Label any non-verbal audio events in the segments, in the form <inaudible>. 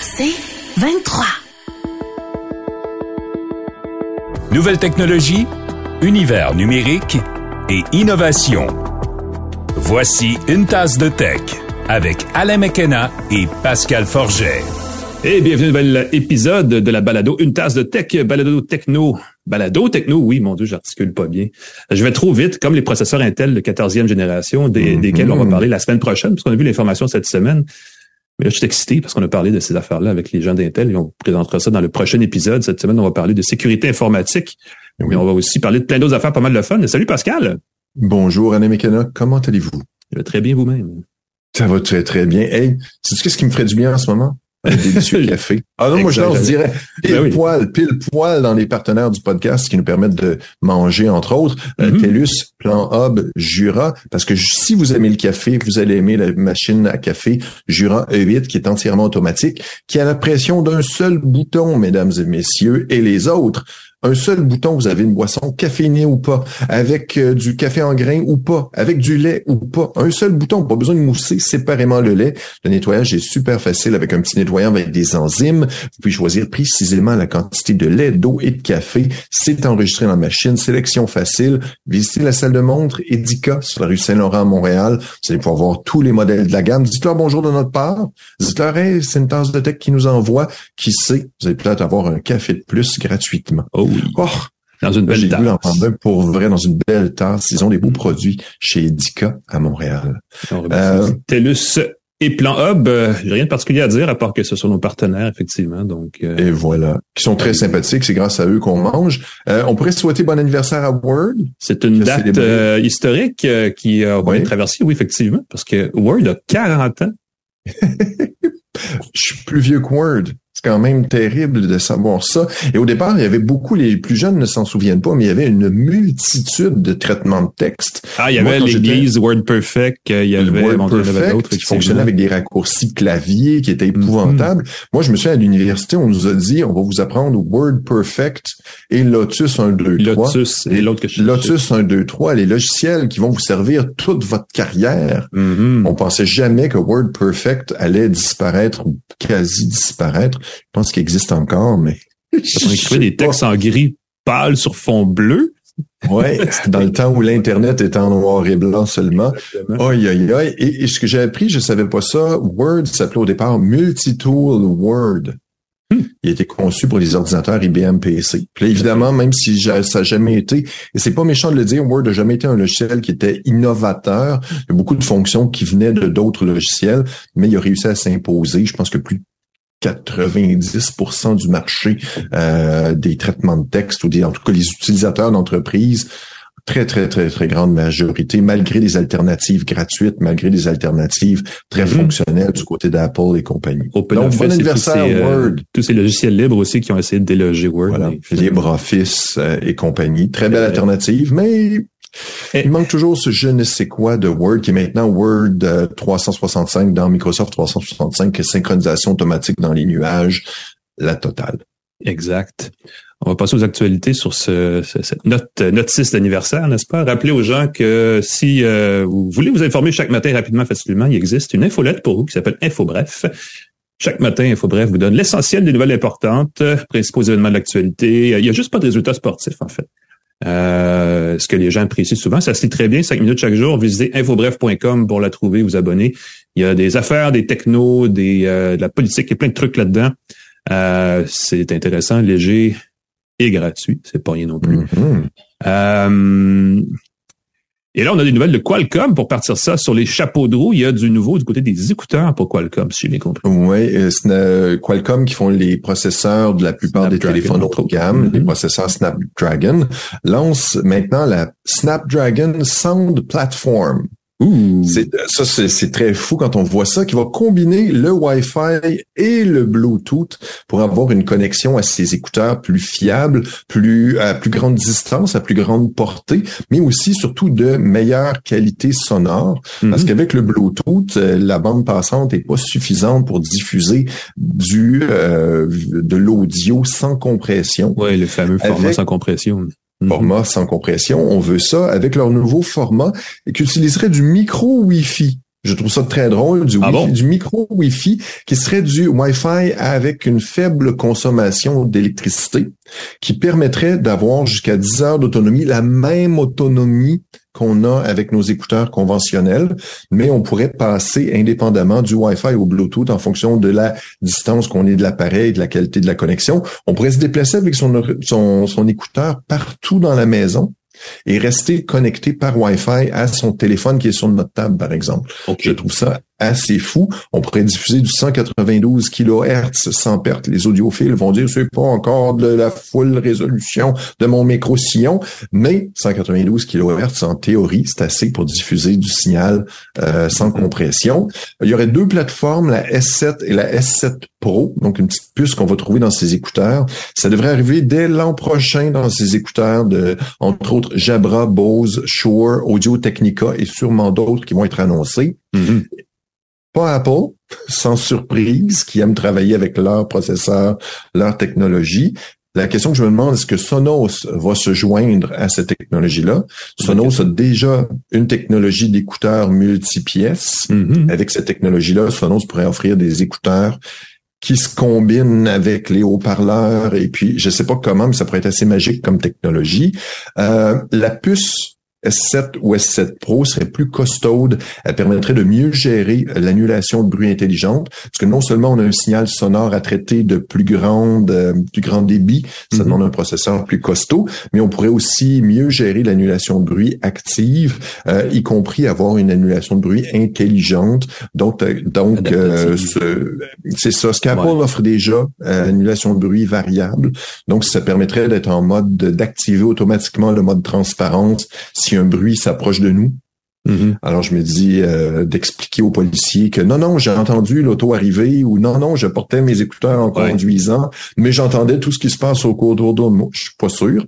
C'est 23. Nouvelles technologies, univers numérique et innovation. Voici une tasse de tech avec Alain McKenna et Pascal Forget. Et bienvenue à un nouvel épisode de la balado Une tasse de tech, balado techno. Balado techno, oui, mon Dieu, j'articule pas bien. Je vais trop vite, comme les processeurs Intel de 14e génération, des, Mhm. desquels on va parler la semaine prochaine, parce qu'on a vu l'information cette semaine. Mais là, je suis excité parce qu'on a parlé de ces affaires-là avec les gens d'Intel et on vous présentera ça dans le prochain épisode. Cette semaine, on va parler de sécurité informatique. Mais on va aussi parler de plein d'autres affaires, pas mal de fun. Salut Pascal! Bonjour, Anne McKenna. Comment allez-vous? Je vais très bien vous-même. Ça va très, très bien. Hey, sais-tu qu'est-ce qui me ferait du bien en ce moment? Un délicieux <laughs> café. Ah non, moi, je lance dirais pile Ben oui. poil, pile poil dans les partenaires du podcast qui nous permettent de manger, entre autres, euh, Mhm. TELUS, Plan Hub, Jura, parce que si vous aimez le café, vous allez aimer la machine à café Jura E8 qui est entièrement automatique, qui a la pression d'un seul bouton, mesdames et messieurs, et les autres. Un seul bouton, vous avez une boisson caféinée ou pas, avec euh, du café en grains ou pas, avec du lait ou pas. Un seul bouton, pas besoin de mousser séparément le lait. Le nettoyage est super facile avec un petit nettoyant avec des enzymes. Vous pouvez choisir précisément la quantité de lait, d'eau et de café. C'est enregistré dans la machine. Sélection facile. Visitez la salle de montre Edica sur la rue Saint-Laurent à Montréal. Vous allez pouvoir voir tous les modèles de la gamme. Dites-leur bonjour de notre part. Dites-leur, hey, c'est une tasse de tech qui nous envoie. Qui sait, vous allez peut-être avoir un café de plus gratuitement. Oh oui. Oh, Dans une belle tasse. un pour vrai dans une belle tasse. Ils ont des beaux produits chez Edica à Montréal. Euh, TELUS et Plan Hub, euh, j'ai rien de particulier à dire à part que ce sont nos partenaires, effectivement. Donc, euh, Et voilà. Qui sont très sympathiques. C'est grâce à eux qu'on mange. Euh, on pourrait souhaiter bon anniversaire à Word. c'est une date euh, historique euh, qui a Oui. bien traversé, oui, effectivement, parce que Word a 40 ans. <laughs> Je suis plus vieux que Word. C'est quand même terrible de savoir ça. Et au départ, il y avait beaucoup, les plus jeunes ne s'en souviennent pas, mais il y avait une multitude de traitements de texte. Ah, il y avait l'église WordPerfect, euh, il y avait, Word bon, d'autres, qui fonctionnait avec des raccourcis clavier qui étaient épouvantables. Moi, je me souviens à l'université, on nous a dit, on va vous apprendre Word Perfect et Lotus 1, 2, 3. Lotus et l'autre que je Lotus 1, 2, 3, les logiciels qui vont vous servir toute votre carrière. Mhm. On pensait jamais que Word Perfect allait disparaître ou quasi disparaître. Je pense qu'il existe encore, mais... <laughs> On écrivait des textes en gris pâle sur fond bleu. Ouais, c'était dans le temps où l'Internet était en noir et blanc seulement. Aïe, aïe, aïe. Et, ce que j'ai appris, je savais pas ça, Word s'appelait au départ Multitool Word. Hmm. Il a été conçu pour les ordinateurs IBM PC. Puis là, évidemment, même si ça n'a jamais été, et c'est pas méchant de le dire, Word n'a jamais été un logiciel qui était innovateur. Il y a beaucoup de fonctions qui venaient de d'autres logiciels, mais il a réussi à s'imposer. Je pense que plus de 90% du marché euh, des traitements de texte ou des, en tout cas les utilisateurs d'entreprise très, très, très, très grande majorité, malgré des alternatives gratuites, malgré des alternatives très Mhm. fonctionnelles du côté d'Apple et compagnie. Donc, bon tous anniversaire, ces, euh, Word. tous ces logiciels libres aussi qui ont essayé de déloger Word. Voilà, LibreOffice euh, et compagnie. Très belle alternative, mais il manque toujours ce je ne sais quoi de Word qui est maintenant Word euh, 365 dans Microsoft 365, qui est synchronisation automatique dans les nuages, la totale. Exact. On va passer aux actualités sur ce, ce- cette note, euh, note 6 d'anniversaire, n'est-ce pas? Rappelez aux gens que si euh, vous voulez vous informer chaque matin rapidement, facilement, il existe une infolette pour vous qui s'appelle InfoBref. Chaque matin, InfoBref vous donne l'essentiel des nouvelles importantes, euh, principaux événements de l'actualité. Il n'y a juste pas de résultats sportifs, en fait. Euh, ce que les gens apprécient souvent, ça se lit très bien, 5 minutes chaque jour. Visitez infobref.com pour la trouver, vous abonner. Il y a des affaires, des technos, des, euh, de la politique, il y a plein de trucs là-dedans. Euh, c'est intéressant, léger et gratuit. C'est pas rien non plus. Mhm. Euh, et là, on a des nouvelles de Qualcomm pour partir ça sur les chapeaux de roue. Il y a du nouveau du côté des écouteurs pour Qualcomm, si j'ai bien compris. Oui, Qualcomm qui font les processeurs de la plupart des téléphones haut de gamme, Mhm. les processeurs Snapdragon, lance maintenant la Snapdragon Sound Platform. C'est, ça, c'est, c'est très fou quand on voit ça, qui va combiner le Wi-Fi et le Bluetooth pour avoir une connexion à ces écouteurs plus fiables, plus à plus grande distance, à plus grande portée, mais aussi surtout de meilleure qualité sonore. Parce Mhm. qu'avec le Bluetooth, euh, la bande passante est pas suffisante pour diffuser du euh, de l'audio sans compression. Ouais, le fameux format Avec- sans compression. Mhm. Format sans compression, on veut ça avec leur nouveau format qui utiliserait du micro Wi-Fi. Je trouve ça très drôle, du, Ah bon? du micro Wi-Fi qui serait du Wi-Fi avec une faible consommation d'électricité qui permettrait d'avoir jusqu'à 10 heures d'autonomie, la même autonomie qu'on a avec nos écouteurs conventionnels, mais on pourrait passer indépendamment du Wi-Fi au Bluetooth en fonction de la distance qu'on est de l'appareil, de la qualité de la connexion. On pourrait se déplacer avec son, son, son écouteur partout dans la maison et rester connecté par Wi-Fi à son téléphone qui est sur notre table, par exemple. Je trouve ça assez fou. On pourrait diffuser du 192 kHz sans perte. Les audiophiles vont dire c'est pas encore de la full résolution de mon micro-sillon, mais 192 kHz en théorie, c'est assez pour diffuser du signal euh, sans compression. Il y aurait deux plateformes, la S7 et la S7 Pro, donc une petite puce qu'on va trouver dans ces écouteurs. Ça devrait arriver dès l'an prochain dans ces écouteurs de, entre autres, Jabra, Bose, Shure, Audio Technica et sûrement d'autres qui vont être annoncés. Mhm. Pas Apple, <laughs> sans surprise, qui aiment travailler avec leur processeur, leur technologie. La question que je me demande, est-ce que Sonos va se joindre à cette technologie-là? Sonos a déjà une technologie d'écouteurs multipièces. Mhm. Avec cette technologie-là, Sonos pourrait offrir des écouteurs qui se combinent avec les haut-parleurs et puis je sais pas comment, mais ça pourrait être assez magique comme technologie. Euh, la puce S7 ou S7 Pro serait plus costaude. Elle permettrait de mieux gérer l'annulation de bruit intelligente. Parce que non seulement on a un signal sonore à traiter de plus grande, euh, plus grand débit, ça Mhm. demande un processeur plus costaud, mais on pourrait aussi mieux gérer l'annulation de bruit active, euh, y compris avoir une annulation de bruit intelligente. Donc, euh, donc euh, ce- c'est ça. Ce qu'Apple Ouais. offre déjà, euh, annulation de bruit variable. Donc, ça permettrait d'être en mode de- d'activer automatiquement le mode transparence si un bruit s'approche de nous. Mhm. Alors, je me dis euh, d'expliquer aux policiers que non, non, j'ai entendu l'auto arriver ou non, non, je portais mes écouteurs en Ouais. conduisant, mais j'entendais tout ce qui se passe au cours de moi. Je suis pas sûr.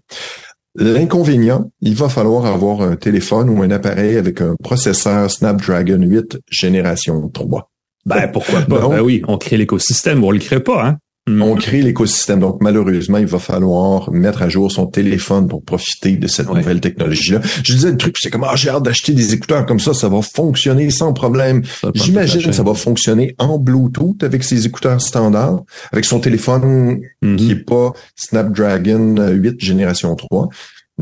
L'inconvénient, il va falloir avoir un téléphone ou un appareil avec un processeur Snapdragon 8 génération 3. Ben, pourquoi pas? Ben oui, on crée l'écosystème, on le crée pas, hein? Mhm. On crée l'écosystème. Donc, malheureusement, il va falloir mettre à jour son téléphone pour profiter de cette Ouais. nouvelle technologie-là. Je disais le truc, c'est comme, ah, j'ai hâte d'acheter des écouteurs comme ça, ça va fonctionner sans problème. J'imagine que ça va fonctionner en Bluetooth avec ses écouteurs standards, avec son téléphone Mhm. qui est pas Snapdragon euh, 8 génération 3.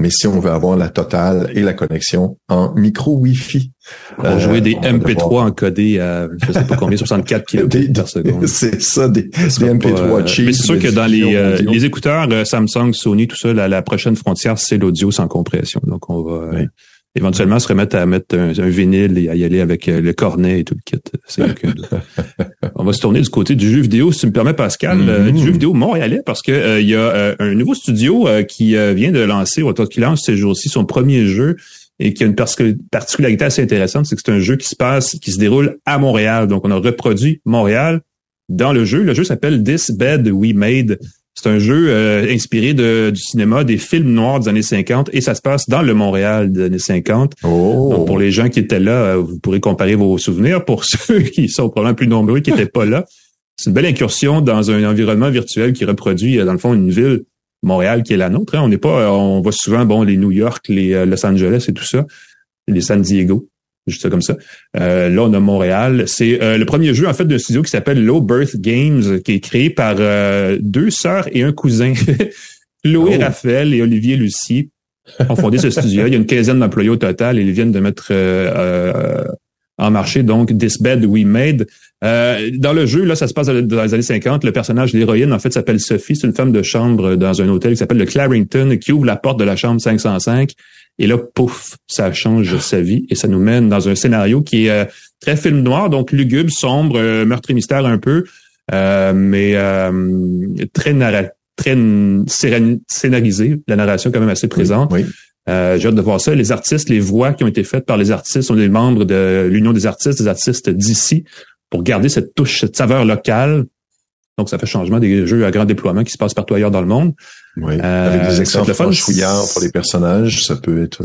Mais si on veut avoir la totale et la connexion en micro Wi-Fi. On va euh, jouer des on va MP3 devoir- encodés à, je sais pas combien, 64 <laughs> Des- kbps par seconde. <laughs> C'est ça, des, des sera MP3 pas, euh, cheap. Mais c'est sûr que dans les, euh, les écouteurs Samsung, Sony, tout ça, la, la prochaine frontière, c'est l'audio sans compression. Donc, on va Oui. Éventuellement se remettre à mettre un, un vinyle et à y aller avec euh, le cornet et tout le kit. <laughs> On va se tourner du côté du jeu vidéo, si tu me permets, Pascal, euh, Mhm. du jeu vidéo montréalais, parce que euh, il y a euh, un nouveau studio euh, qui vient de lancer, ou qui lance ces jours-ci son premier jeu et qui a une partic- particularité assez intéressante, c'est que c'est un jeu qui se passe, qui se déroule à Montréal. Donc, on a reproduit Montréal dans le jeu. Le jeu s'appelle This Bed We Made. C'est un jeu euh, inspiré de, du cinéma, des films noirs des années 50, et ça se passe dans le Montréal des années 50. Oh. Donc, pour les gens qui étaient là, euh, vous pourrez comparer vos souvenirs. Pour <laughs> ceux qui sont probablement plus nombreux, qui n'étaient pas là, c'est une belle incursion dans un environnement virtuel qui reproduit, euh, dans le fond, une ville, Montréal, qui est la nôtre. hein. On n'est pas, euh, on voit souvent, bon, les New York, les Los Angeles et tout ça, les San Diego, juste comme ça. Euh, là, on a Montréal. C'est euh, le premier jeu, en fait, d'un studio qui s'appelle Low Birth Games, qui est créé par euh, deux sœurs et un cousin, <laughs> Chloé Oh. Raphaël et Olivier Lucie ont fondé ce studio. Il y a une quinzaine d'employés au total et ils viennent de mettre euh, euh, en marché donc This Bed We Made. Euh, dans le jeu, là, ça se passe dans les années 50. Le personnage, l'héroïne, en fait, s'appelle Sophie. C'est une femme de chambre dans un hôtel qui s'appelle le Clarington, qui ouvre la porte de la chambre 505. Et là, pouf, ça change sa vie et ça nous mène dans un scénario qui est euh, très film noir, donc lugubre, sombre, euh, meurtre et mystère un peu, euh, mais euh, très narratif très scénarisé, la narration quand même assez présente. Oui. Euh, J'ai hâte de voir ça. Les artistes, les voix qui ont été faites par les artistes sont des membres de l'Union des artistes, des artistes d'ici, pour garder cette touche, cette saveur locale. Donc, ça fait changement des jeux à grand déploiement qui se passent partout ailleurs dans le monde. Oui. Euh, Avec des accents franchouillards pour les personnages, ça peut être.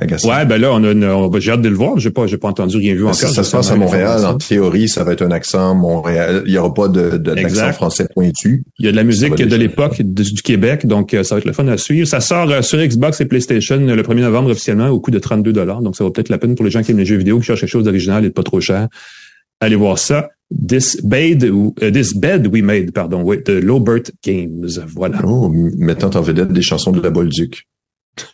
Ouais, ben là, on a, j'ai hâte de le voir. J'ai pas, j'ai pas entendu rien vu encore. Ça, ça se passe à Montréal. En théorie, ça va être un accent Montréal. Il y aura pas de, d'accent français pointu. Il y a de la musique de l'époque du, Québec, donc euh, ça va être le fun à suivre. Ça sort euh, sur Xbox et PlayStation le 1er novembre officiellement au coût de 32 dollars. Donc ça vaut peut-être la peine pour les gens qui aiment les jeux vidéo, qui cherchent quelque chose d'original et de pas trop cher. Allez voir ça. This Bed, ou uh, This Bed We Made, pardon, oui, de Lobert Games. Voilà. Oh, mettant en vedette des chansons de la Bolduc.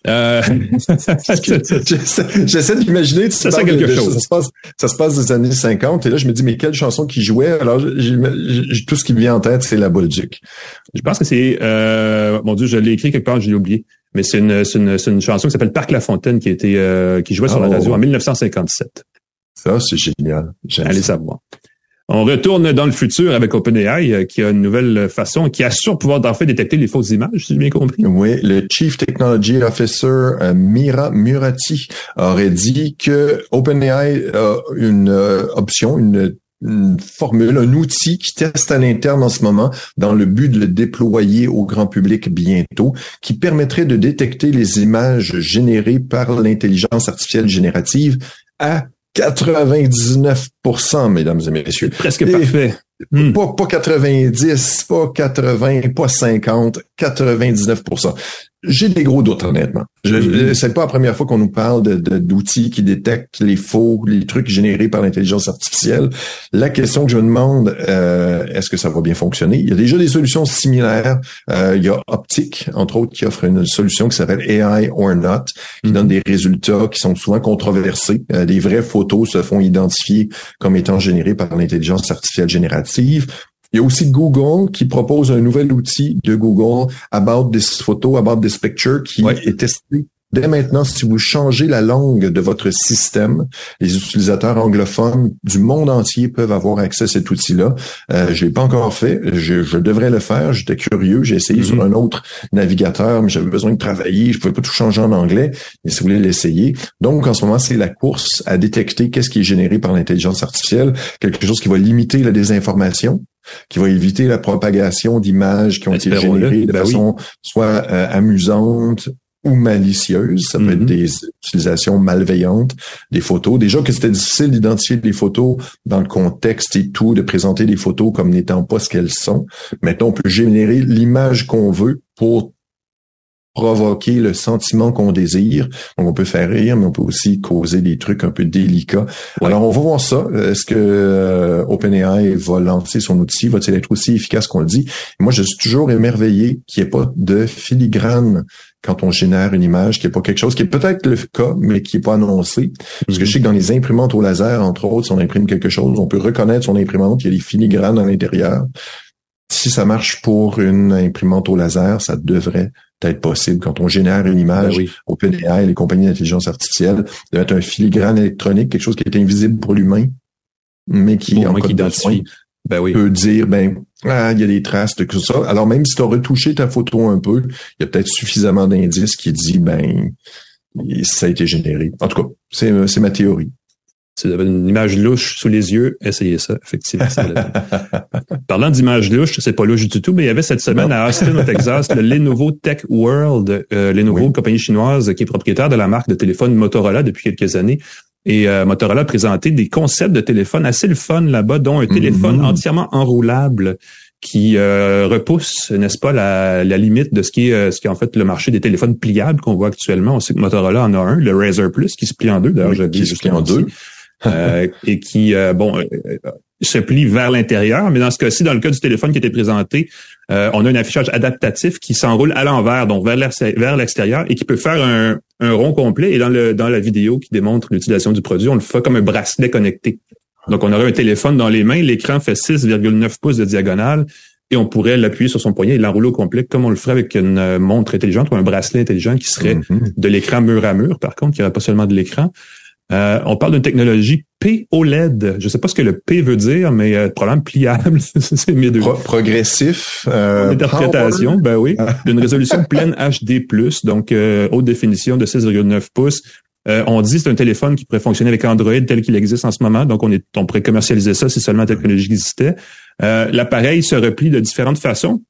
Euh... <laughs> <laughs> J'essaie d'imaginer. Ça, c'est quelque chose. Ça se, passe, ça se passe des années 50 et là, je me dis, mais quelle chanson qui jouait? Alors, tout ce qui me vient en tête, c'est la Bolduc. Je pense que c'est, euh, mon Dieu, je l'ai écrit quelque part, je l'ai oublié. Mais c'est une, une, une, chanson qui s'appelle Parc La Fontaine qui était, euh, qui jouait sur la oh. radio en 1957. Ça, c'est génial. Allez savoir. On retourne dans le futur avec OpenAI, euh, qui a une nouvelle façon, qui assure pouvoir d'en fait détecter les fausses images, si j'ai bien compris. Oui, le Chief Technology Officer euh, Mira Murati aurait dit que OpenAI a une euh, option, une formule, un outil qui teste à l'interne en ce moment dans le but de le déployer au grand public bientôt, qui permettrait de détecter les images générées par l'intelligence artificielle générative à 99% mesdames et messieurs. Presque parfait. Hmm. Pas, pas 90, pas 80, pas 50, 99% j'ai des gros doutes, honnêtement. Mm-hmm. C'est pas la première fois qu'on nous parle de, d'outils qui détectent les faux, les trucs générés par l'intelligence artificielle. La question que je me demande, euh, est-ce que ça va bien fonctionner? Il y a déjà des solutions similaires. Euh, il y a Optic, entre autres, qui offre une solution qui s'appelle AI or Not, qui donne mm-hmm. des résultats qui sont souvent controversés. Euh, des vraies photos se font identifier comme étant générées par l'intelligence artificielle générative. Il y a aussi Google qui propose un nouvel outil de Google About this photo, About this picture, qui est testé Dès maintenant, si vous changez la langue de votre système, les utilisateurs anglophones du monde entier peuvent avoir accès à cet outil-là. Euh, je l'ai pas encore fait. Je, devrais le faire. J'étais curieux. J'ai essayé sur mm-hmm. un autre navigateur, mais j'avais besoin de travailler. Je pouvais pas tout changer en anglais. Mais si vous voulez l'essayer. Donc, en ce moment, c'est la course à détecter qu'est-ce qui est généré par l'intelligence artificielle. Quelque chose qui va limiter la désinformation qui va éviter la propagation d'images qui ont été générées de ben façon soit euh, amusante ou malicieuse. Ça peut être mm-hmm. des utilisations malveillantes des photos. Déjà que c'était difficile d'identifier les photos dans le contexte et tout, de présenter les photos comme n'étant pas ce qu'elles sont. Maintenant, on peut générer l'image qu'on veut pour provoquer le sentiment qu'on désire. Donc, on peut faire rire, mais on peut aussi causer des trucs un peu délicats. Alors, on va voir ça. Est-ce que euh, OpenAI va lancer son outil? Va-t-il être aussi efficace qu'on le dit? moi, je suis toujours émerveillé qu'il n'y ait pas de filigrane quand on génère une image, qui n'est pas quelque chose qui est peut-être le cas, mais qui n'est pas annoncé. Parce que je sais que dans les imprimantes au laser, entre autres, si on imprime quelque chose, on peut reconnaître son imprimante, il y a des filigranes à l'intérieur. Si ça marche pour une imprimante au laser, ça devrait être possible quand on génère une image ben au PDA, les compagnies d'intelligence artificielle, de mettre un filigrane électronique, quelque chose qui est invisible pour l'humain, mais qui, en qui identifie. Ben oui. peut dire, ben, ah, il y a des traces de tout ça. Alors même si tu as retouché ta photo un peu, il y a peut-être suffisamment d'indices qui dit, ben, ça a été généré. En tout cas, c'est, c'est ma théorie. Si vous avez une image louche sous les yeux, essayez ça, effectivement. <laughs> Parlant d'image louche, c'est pas louche du tout, mais il y avait cette semaine à Austin, au Texas, le Lenovo Tech World, euh, Lenovo, compagnie chinoise qui est propriétaire de la marque de téléphone Motorola depuis quelques années. Et euh, Motorola a présenté des concepts de téléphone assez le fun là-bas, dont un téléphone mm-hmm. entièrement enroulable qui euh, repousse, n'est-ce pas, la, la, limite de ce qui est euh, ce qui est en fait le marché des téléphones pliables qu'on voit actuellement. On sait que Motorola en a un, le Razer Plus, qui se plie en deux. D'ailleurs, oui, qui se plie en deux. Euh, et qui, euh, bon, euh, se plie vers l'intérieur. Mais dans ce cas-ci, dans le cas du téléphone qui était présenté, on a un affichage adaptatif qui s'enroule à l'envers, donc vers l'extérieur, et qui peut faire un, un, rond complet. Et dans, le, dans la vidéo qui démontre l'utilisation du produit, on le fait comme un bracelet connecté. Donc, on aurait un téléphone dans les mains, l'écran fait 6,9 pouces de diagonale, et on pourrait l'appuyer sur son poignet et l'enrouler au complet comme on le ferait avec une montre intelligente ou un bracelet intelligent qui serait mm-hmm. de l'écran mur à mur, par contre, qui n'aurait pas seulement de l'écran. Euh, on parle d'une technologie P-OLED. Je ne sais pas ce que le P veut dire, mais euh, probablement pliable. <laughs> c'est mieux de... progressif. Euh, Interprétation, ben oui. D'une résolution pleine <laughs> HD+, donc euh, haute définition de 6,9 pouces. Euh, on dit que c'est un téléphone qui pourrait fonctionner avec Android tel qu'il existe en ce moment. Donc, on, est, on pourrait commercialiser ça si seulement la technologie existait. L'appareil se replie de différentes façons.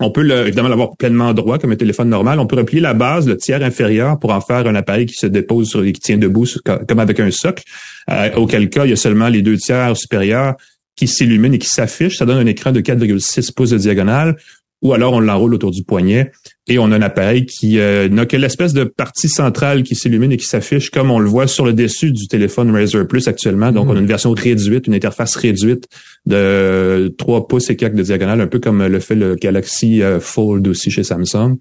On peut évidemment l'avoir pleinement droit comme un téléphone normal. On peut replier la base, le tiers inférieur, pour en faire un appareil qui se dépose sur qui tient debout comme avec un socle. Euh, auquel cas, il y a seulement les deux tiers supérieurs qui s'illuminent et qui s'affichent. Ça donne un écran de 4,6 pouces de diagonale ou alors on l'enroule autour du poignet et on a un appareil qui euh, n'a que l'espèce de partie centrale qui s'illumine et qui s'affiche comme on le voit sur le dessus du téléphone Razer Plus actuellement. Donc, on a une version réduite, une interface réduite de 3 pouces et quelques de diagonale, un peu comme le fait le Galaxy euh, Fold aussi chez Samsung.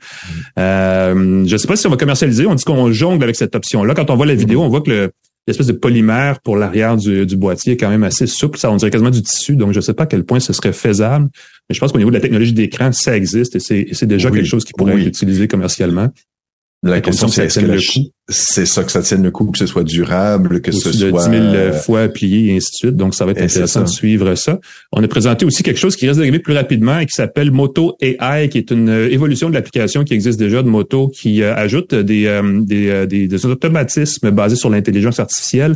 Euh, je ne sais pas si on va commercialiser. On dit qu'on jongle avec cette option-là. Quand on voit la vidéo, on voit que le, l'espèce de polymère pour l'arrière du, boîtier est quand même assez souple. Ça, on dirait quasiment du tissu. Donc, je ne sais pas à quel point ce serait faisable. Mais je pense qu'au niveau de la technologie d'écran, ça existe et c'est déjà quelque chose qui pourrait être utilisé commercialement. La question, c'est est-ce que le coût? C'est ça que ça tienne le coup, que ce soit durable, que ce soit... de 10 000 fois plié et ainsi de suite. Donc, ça va être intéressant de suivre ça. On a présenté aussi quelque chose qui risque d'arriver plus rapidement et qui s'appelle Moto AI, qui est une euh, évolution de l'application qui existe déjà de Moto, qui euh, ajoute des, euh, des, des, automatismes basés sur l'intelligence artificielle.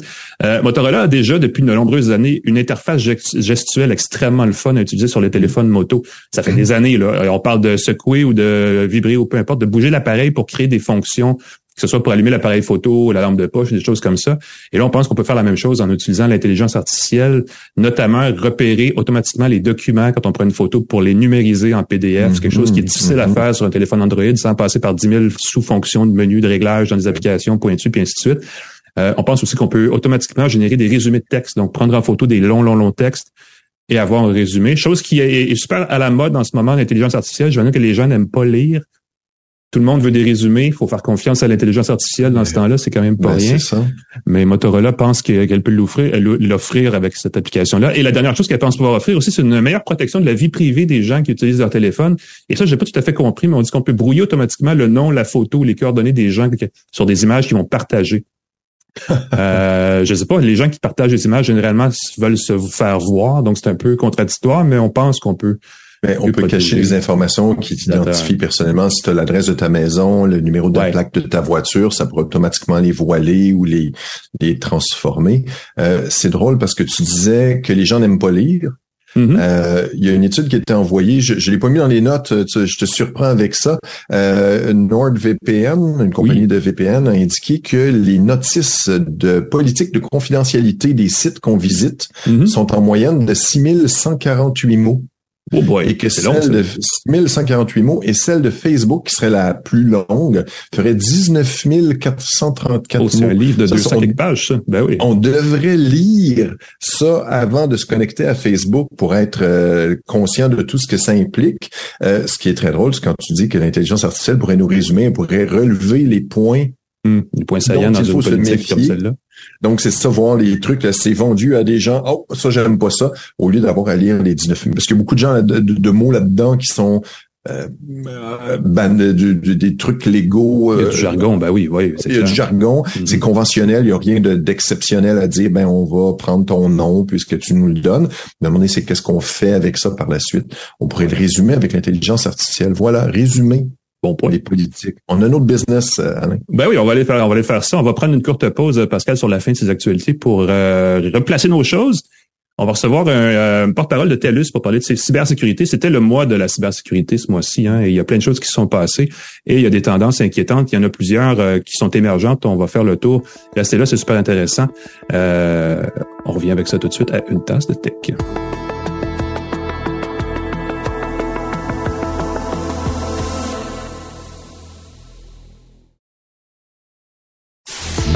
Motorola a déjà, depuis de nombreuses années, une interface gestuelle extrêmement le fun à utiliser sur les téléphones Moto. Ça fait des années, là. On parle de secouer ou de vibrer ou peu importe, de bouger l'appareil pour créer des fonctions que ce soit pour allumer l'appareil photo, la lampe de poche, des choses comme ça. Et là, on pense qu'on peut faire la même chose en utilisant l'intelligence artificielle, notamment repérer automatiquement les documents quand on prend une photo pour les numériser en PDF. C'est quelque chose qui est difficile à mm-hmm. faire sur un téléphone Android sans passer par 10 000 sous-fonctions de menus, de réglages dans des applications pointues, puis ainsi de suite. Euh, on pense aussi qu'on peut automatiquement générer des résumés de texte, donc prendre en photo des longs, longs, longs textes et avoir un résumé. Chose qui est, super à la mode en ce moment, l'intelligence artificielle. Je vois que les gens n'aiment pas lire tout le monde veut des résumés. Il faut faire confiance à l'intelligence artificielle dans ce temps-là. C'est quand même pas ben, rien. Ça. Mais Motorola pense qu'elle peut l'offrir, l'offrir avec cette application-là. Et la dernière chose qu'elle pense pouvoir offrir aussi, c'est une meilleure protection de la vie privée des gens qui utilisent leur téléphone. Et ça, j'ai pas tout à fait compris, mais on dit qu'on peut brouiller automatiquement le nom, la photo, les coordonnées des gens sur des images qui vont partager. <laughs> euh, je sais pas, les gens qui partagent des images généralement veulent se faire voir, donc c'est un peu contradictoire, mais on pense qu'on peut mais on peut cacher les informations qui t'identifient personnellement. Si tu as l'adresse de ta maison, le numéro de plaque de ta voiture, ça pourrait automatiquement les voiler ou les, les transformer. Euh, c'est drôle parce que tu disais que les gens n'aiment pas lire. Mm-hmm. Euh, il y a une étude qui a été envoyée, je ne l'ai pas mis dans les notes, je te surprends avec ça. Euh, NordVPN, une compagnie de VPN, a indiqué que les notices de politique de confidentialité des sites qu'on visite mm-hmm. sont en moyenne de 6148 mots. Oh et que celle de 1148 mots et celle de Facebook, qui serait la plus longue, ferait 19 434 oh, C'est un livre de 200 pages, ça. Ben oui. On devrait lire ça avant de se connecter à Facebook pour être euh, conscient de tout ce que ça implique. Euh, ce qui est très drôle, c'est quand tu dis que l'intelligence artificielle pourrait nous résumer, pourrait relever les points Hum, les points saillants dans une politique comme celle-là. Donc, c'est ça, voir les trucs, c'est vendu à des gens, oh, ça, j'aime pas ça, au lieu d'avoir à lire les 19 Parce qu'il y a beaucoup de gens, de, mots là-dedans qui sont euh, ben, des trucs légaux. il y a du jargon, ben oui, oui. Il y a du jargon, hum. c'est conventionnel, il n'y a rien d'exceptionnel à dire, ben on va prendre ton nom puisque tu nous le donnes. Donné, c'est qu'est-ce qu'on fait avec ça par la suite? On pourrait le résumer avec l'intelligence artificielle. Voilà, résumer bon pour les politiques. On a notre business, euh, Alain. Ben oui, on va aller faire, on va aller faire ça. On va prendre une courte pause, euh, Pascal, sur la fin de ces actualités pour euh, replacer nos choses. On va recevoir un, porte-parole de TELUS pour parler de cybersécurité. C'était le mois de la cybersécurité ce mois-ci, hein, et il y a plein de choses qui se sont passées et il y a des tendances inquiétantes. Il y en a plusieurs qui sont émergentes. On va faire le tour. Restez là, c'est super intéressant. on revient avec ça tout de suite à une tasse de tech.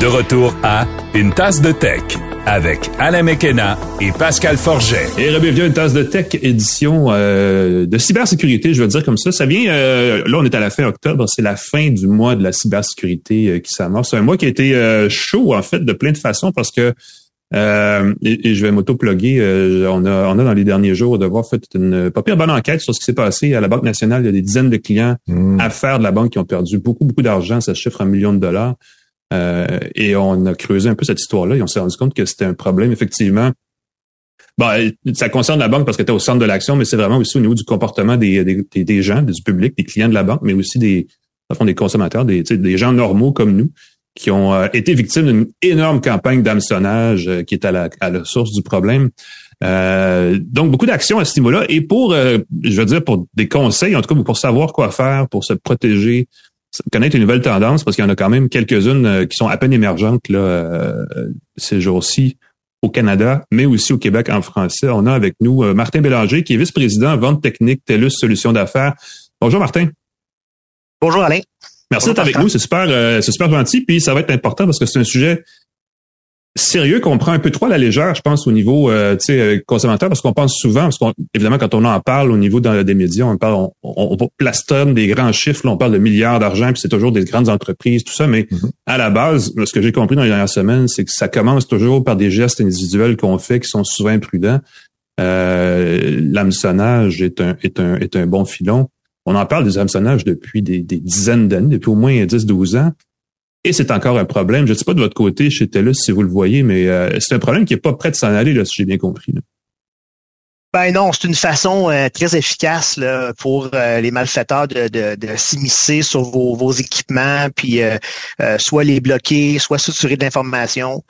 De retour à Une tasse de tech avec Alain Mekena et Pascal Forget. Et bienvenue à Une tasse de tech édition euh, de cybersécurité, je veux dire comme ça. Ça vient, euh, là on est à la fin octobre, c'est la fin du mois de la cybersécurité euh, qui s'amorce. C'est un mois qui a été chaud en fait de plein de façons parce que et, je vais m'auto-plugger. on, a, on a dans les derniers jours devoir fait une pas pire bonne enquête sur ce qui s'est passé à la Banque nationale. Il y a des dizaines de clients mmh. à faire de la banque qui ont perdu beaucoup, beaucoup d'argent. Ça se chiffre en millions de dollars. Euh, et on a creusé un peu cette histoire-là et on s'est rendu compte que c'était un problème, effectivement. Bon, ça concerne la banque parce que tu es au centre de l'action, mais c'est vraiment aussi au niveau du comportement des, des, gens, du public, des clients de la banque, mais aussi des, fond, des consommateurs, des, des gens normaux comme nous qui ont euh, été victimes d'une énorme campagne d'hameçonnage qui est à la, à la source du problème. donc, beaucoup d'actions à ce niveau-là. Et pour, je veux dire, pour des conseils, en tout cas, pour savoir quoi faire, pour se protéger, connaître une nouvelle tendance, parce qu'il y en a quand même quelques-unes qui sont à peine émergentes là, ces jours-ci au Canada, mais aussi au Québec en français. On a avec nous euh, Martin Bélanger, qui est vice-président vente technique TELUS Solutions d'affaires. Bonjour Martin. Bonjour Alain. Merci d'être avec nous, c'est super, euh, c'est super gentil. Puis ça va être important parce que c'est un sujet sérieux qu'on prend un peu trop à la légère, je pense, au niveau euh, euh, consommateur, parce qu'on pense souvent, parce qu'on évidemment, quand on en parle au niveau dans, des médias, on parle, on, on, on des grands chiffres, on parle de milliards d'argent, puis c'est toujours des grandes entreprises, tout ça, mais mm-hmm. à la base, ce que j'ai compris dans les dernières semaines, c'est que ça commence toujours par des gestes individuels qu'on fait qui sont souvent imprudents. Euh, l'hameçonnage est un, est, un, est un bon filon. On en parle des hameçonnages depuis des, des dizaines d'années, depuis au moins 10-12 ans. Et c'est encore un problème. Je ne sais pas de votre côté chez TELUS si vous le voyez, mais euh, c'est un problème qui n'est pas prêt de s'en aller, là, si j'ai bien compris. Ben non, c'est une façon euh, très efficace pour euh, les malfaiteurs de, de, s'immiscer sur vos, équipements, puis soit les bloquer, soit suturer de l'information.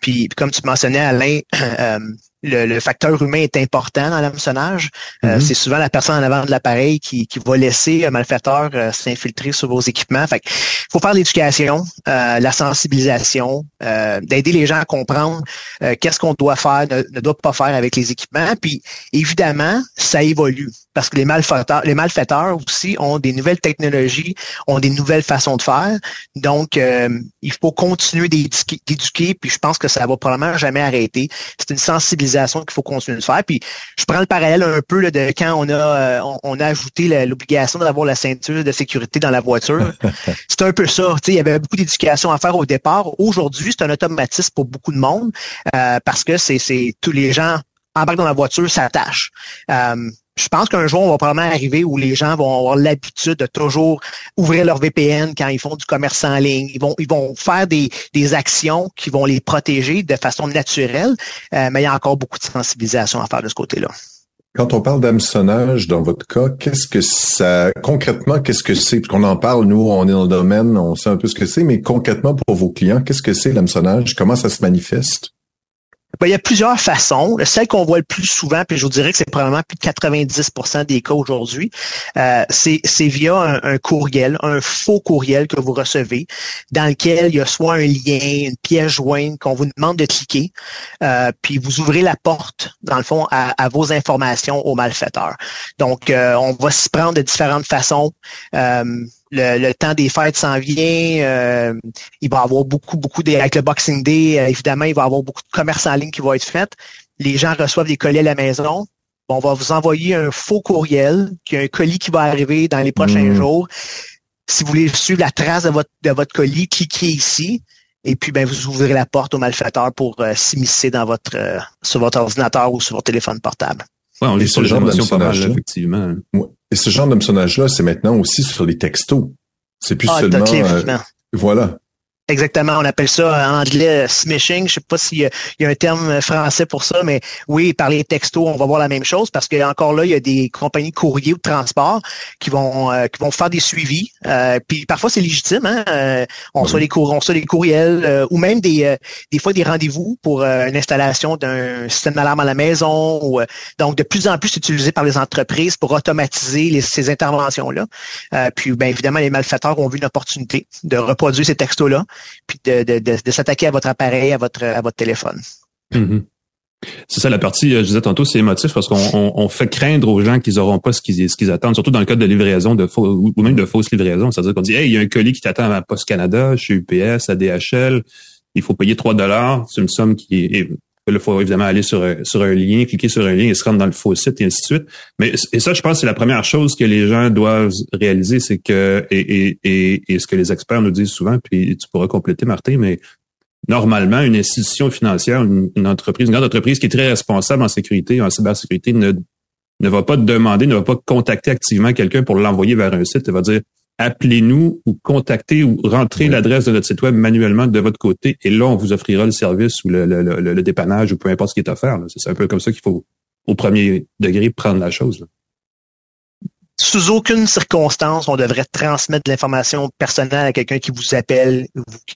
puis comme tu mentionnais, Alain, <clears throat> le, facteur humain est important dans l'hameçonnage. Euh, mhm. c'est souvent la personne en avant de l'appareil qui, qui va laisser un malfaiteur euh, s'infiltrer sur vos équipements. Fait faut faire l'éducation, euh, la sensibilisation, d'aider les gens à comprendre qu'est-ce qu'on doit faire, ne, ne, doit pas faire avec les équipements. Puis évidemment, ça évolue parce que les malfaiteurs, les malfaiteurs aussi ont des nouvelles technologies, ont des nouvelles façons de faire. Donc, il faut continuer d'éduquer, puis je pense que ça va probablement jamais arrêter. C'est une sensibilisation qu'il faut continuer de faire. Puis je prends le parallèle un peu là, de quand on a euh, on, a ajouté l'obligation d'avoir la ceinture de sécurité dans la voiture. <laughs> c'est un peu ça. Il y avait beaucoup d'éducation à faire au départ. Aujourd'hui, c'est un automatisme pour beaucoup de monde euh, parce que c'est tous les gens embarquent dans la voiture, s'attachent. Euh, je pense qu'un jour, on va probablement arriver où les gens vont avoir l'habitude de toujours ouvrir leur VPN quand ils font du commerce en ligne. Ils vont, ils vont faire des, des actions qui vont les protéger de façon naturelle, euh, mais il y a encore beaucoup de sensibilisation à faire de ce côté-là. Quand on parle d'hameçonnage, dans votre cas, qu'est-ce que ça, concrètement, qu'est-ce que c'est? Parce qu'on en parle, nous, on est dans le domaine, on sait un peu ce que c'est, mais concrètement pour vos clients, qu'est-ce que c'est l'hameçonnage? Comment ça se manifeste? Ben, il y a plusieurs façons. Celle qu'on voit le plus souvent, puis je vous dirais que c'est probablement plus de 90% des cas aujourd'hui, euh, c'est via un, courriel, un faux courriel que vous recevez, dans lequel il y a soit un lien, une pièce jointe qu'on vous demande de cliquer, euh, puis vous ouvrez la porte, dans le fond, à, vos informations aux malfaiteurs. Donc, euh, on va s'y prendre de différentes façons le, temps des fêtes s'en vient. Euh, il va y avoir beaucoup, beaucoup de, avec le Boxing Day, euh, évidemment, il va y avoir beaucoup de commerce en ligne qui va être fait. Les gens reçoivent des colis à la maison. on va vous envoyer un faux courriel, qui a un colis qui va arriver dans les prochains mmh. jours. Si vous voulez suivre la trace de votre, de votre colis, cliquez ici. Et puis, ben, vous ouvrez la porte aux malfaiteurs pour euh, s'immiscer dans votre, sur votre ordinateur ou sur votre téléphone portable. Ouais, on lit sur les émotions pas mal, effectivement. Et ce genre d'hameçonnage-là, c'est maintenant aussi sur les textos. C'est plus ah, seulement. Euh, voilà. Exactement, on appelle ça en anglais smishing. Je sais pas s'il y, a un terme français pour ça, mais oui, par les textos, on va voir la même chose parce que encore là, il y a des compagnies courriers ou de transport qui vont euh, qui vont faire des suivis. Euh, puis parfois c'est légitime, hein? Euh, on soit les cour on soit les courriels ou même des des fois des rendez-vous pour une installation d'un système d'alarme à la maison. Ou, donc de plus en plus utilisé par les entreprises pour automatiser ces interventions là. puis bien évidemment, les malfaiteurs ont vu une opportunité de reproduire ces textos là puis de, s'attaquer à votre appareil, à votre, téléphone. Mm-hmm. C'est ça la partie, euh, je disais tantôt, c'est émotif parce qu'on fait craindre aux gens qu'ils n'auront pas ce qu'ils ce qu'ils attendent, surtout dans le cas de livraison de faux, ou même de fausses livraisons. C'est-à-dire qu'on dit Hey, il y a un colis qui t'attend à Post Canada, chez UPS, à DHL, il faut payer 3 dollars. C'est une somme qui est. Il faut évidemment aller sur, sur un lien, cliquer sur un lien et se rendre dans le faux site et ainsi de suite. Mais et ça, je pense, c'est la première chose que les gens doivent réaliser, c'est que et, et, et, ce que les experts nous disent souvent, puis tu pourras compléter, Martin, mais normalement, une institution financière, une, entreprise, une grande entreprise qui est très responsable en sécurité, en cybersécurité, ne, ne va pas demander, ne va pas contacter activement quelqu'un pour l'envoyer vers un site. Elle va dire appelez-nous ou contactez ou rentrez l'adresse de notre site web manuellement de votre côté et là, on vous offrira le service ou le, le, dépannage ou peu importe ce qui est offert. C'est un peu comme ça qu'il faut, au premier degré, prendre la chose. sous aucune circonstance, on devrait transmettre de l'information personnelle à quelqu'un qui vous appelle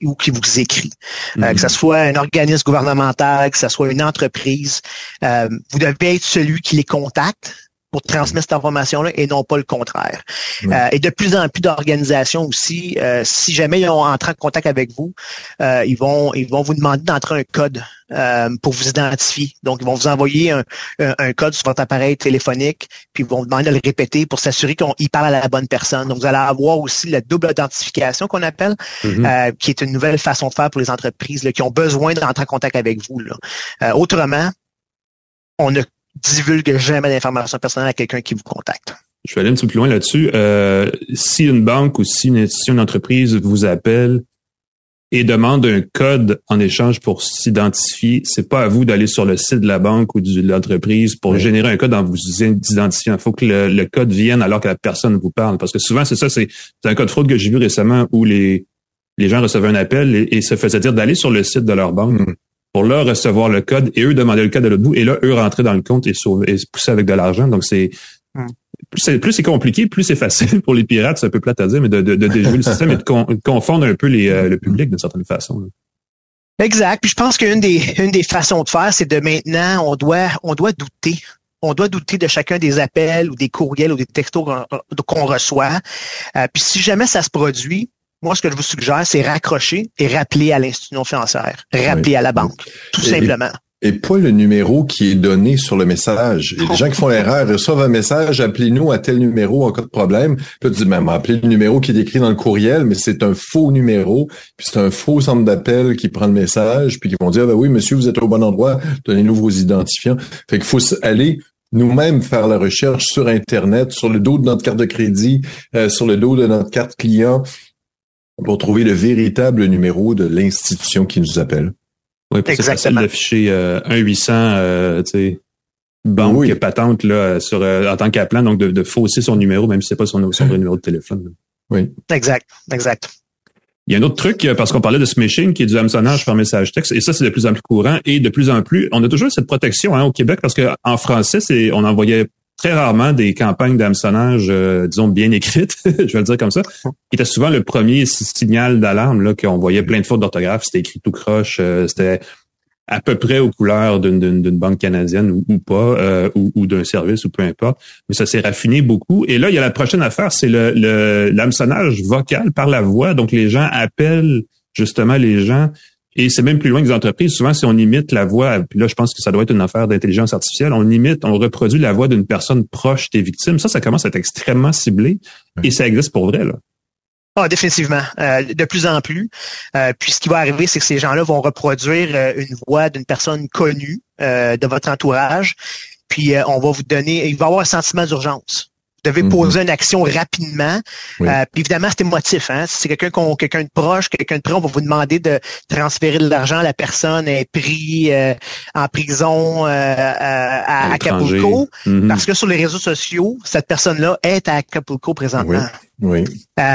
ou qui vous écrit. Euh, que ce mhm. soit un organisme gouvernemental, que ce soit une entreprise, euh, vous devez être celui qui les contacte pour transmettre cette information-là et non pas le contraire. Euh, et de plus en plus d'organisations aussi, euh, si jamais ils ont entré en contact avec vous, euh, ils vont ils vont vous demander d'entrer un code pour vous identifier. Donc, ils vont vous envoyer un, un, code sur votre appareil téléphonique, puis ils vont vous demander de le répéter pour s'assurer qu'ils parlent à la bonne personne. Donc, vous allez avoir aussi la double identification qu'on appelle, mm-hmm. qui est une nouvelle façon de faire pour les entreprises qui ont besoin d'entrer en contact avec vous. Là. autrement, on ne divulgue jamais d'informations personnelles à quelqu'un qui vous contacte. Je vais aller un petit peu plus loin là-dessus. Euh, si une banque ou si une institution, une entreprise vous appelle et demande un code en échange pour s'identifier, c'est pas à vous d'aller sur le site de la banque ou de l'entreprise pour générer un code en vous identifiant. Il faut que le, code vienne alors que la personne vous parle. Parce que souvent, c'est ça, c'est un code fraude que j'ai vu récemment où les, les gens recevaient un appel et, se faisaient dire d'aller sur le site de leur banque. Pour leur recevoir le code et eux demander le code de l'autre bout et là, eux rentrer dans le compte et, sauver, et se pousser avec de l'argent. Donc, c'est plus c'est compliqué, plus c'est facile pour les pirates, c'est un peu plate à dire, mais de, de, de déjouer le système et de, confondre un peu les, euh, le public d'une certaine façon. Exact. Puis je pense qu'une des, une des façons de faire, c'est de maintenant, on doit, on doit douter on doit douter de chacun des appels ou des courriels ou des textos qu'on reçoit. Euh, puis si jamais ça se produit, moi, ce que je vous suggère, c'est raccrocher et rappeler à l'institution financière, rappeler à la banque, tout simplement. Et pas le numéro qui est donné sur le message. Des gens qui font l'erreur, reçoivent un message, appelez-nous à tel numéro en cas de problème. Puis là, tu dis, même, appelez le numéro qui est écrit dans le courriel, mais c'est un faux numéro, puis c'est un faux centre d'appel qui prend le message, puis qui vont dire, ben oui, monsieur, vous êtes au bon endroit, donnez-nous vos identifiants. Fait qu'il faut aller nous-mêmes faire la recherche sur Internet, sur le dos de notre carte de crédit, euh, sur le dos de notre carte client, pour trouver le véritable numéro de l'institution qui nous appelle. Oui, c'est facile d'afficher euh, 1 800 euh, tu sais banque oui. patente là sur euh, en tant qu'appelant donc de, de, fausser son numéro même si c'est pas son, son vrai numéro de téléphone. Oui. Exact, exact. Il y a un autre truc, euh, parce qu'on parlait de smishing, qui est du hameçonnage par message texte, et ça, c'est de plus en plus courant, et de plus en plus, on a toujours cette protection hein, au Québec, parce que en français, c'est on envoyait très rarement des campagnes d'hameçonnage, euh, disons, bien écrites, <laughs> je vais le dire comme ça, qui était souvent le premier signal d'alarme, là, qu'on voyait plein de fautes d'orthographe, c'était écrit tout croche, euh, c'était à peu près aux couleurs d'une banque canadienne ou, pas, euh, ou, d'un service ou peu importe. Mais ça s'est raffiné beaucoup. Et là, il y a la prochaine affaire, c'est le l'hameçonnage vocal par la voix. Donc, les gens appellent justement les gens et c'est même plus loin que les entreprises. Souvent, si on imite la voix, puis là, je pense que ça doit être une affaire d'intelligence artificielle, on imite, on reproduit la voix d'une personne proche des victimes. Ça, ça commence à être extrêmement ciblé et ça existe pour vrai, là. Ah, définitivement, euh, de plus en plus. Euh, puis ce qui va arriver, c'est que ces gens-là vont reproduire euh, une voix d'une personne connue de votre entourage. Puis on va vous donner, il va y avoir un sentiment d'urgence devez mhm. poser une action rapidement. Euh, puis évidemment, c'est émotif. Hein? Si c'est quelqu'un qu'on, quelqu'un de proche, quelqu'un de près, on va vous demander de transférer de l'argent. La personne est prise euh, en prison euh, à, Acapulco. Mhm. Parce que sur les réseaux sociaux, cette personne-là est à Acapulco présentement. Oui.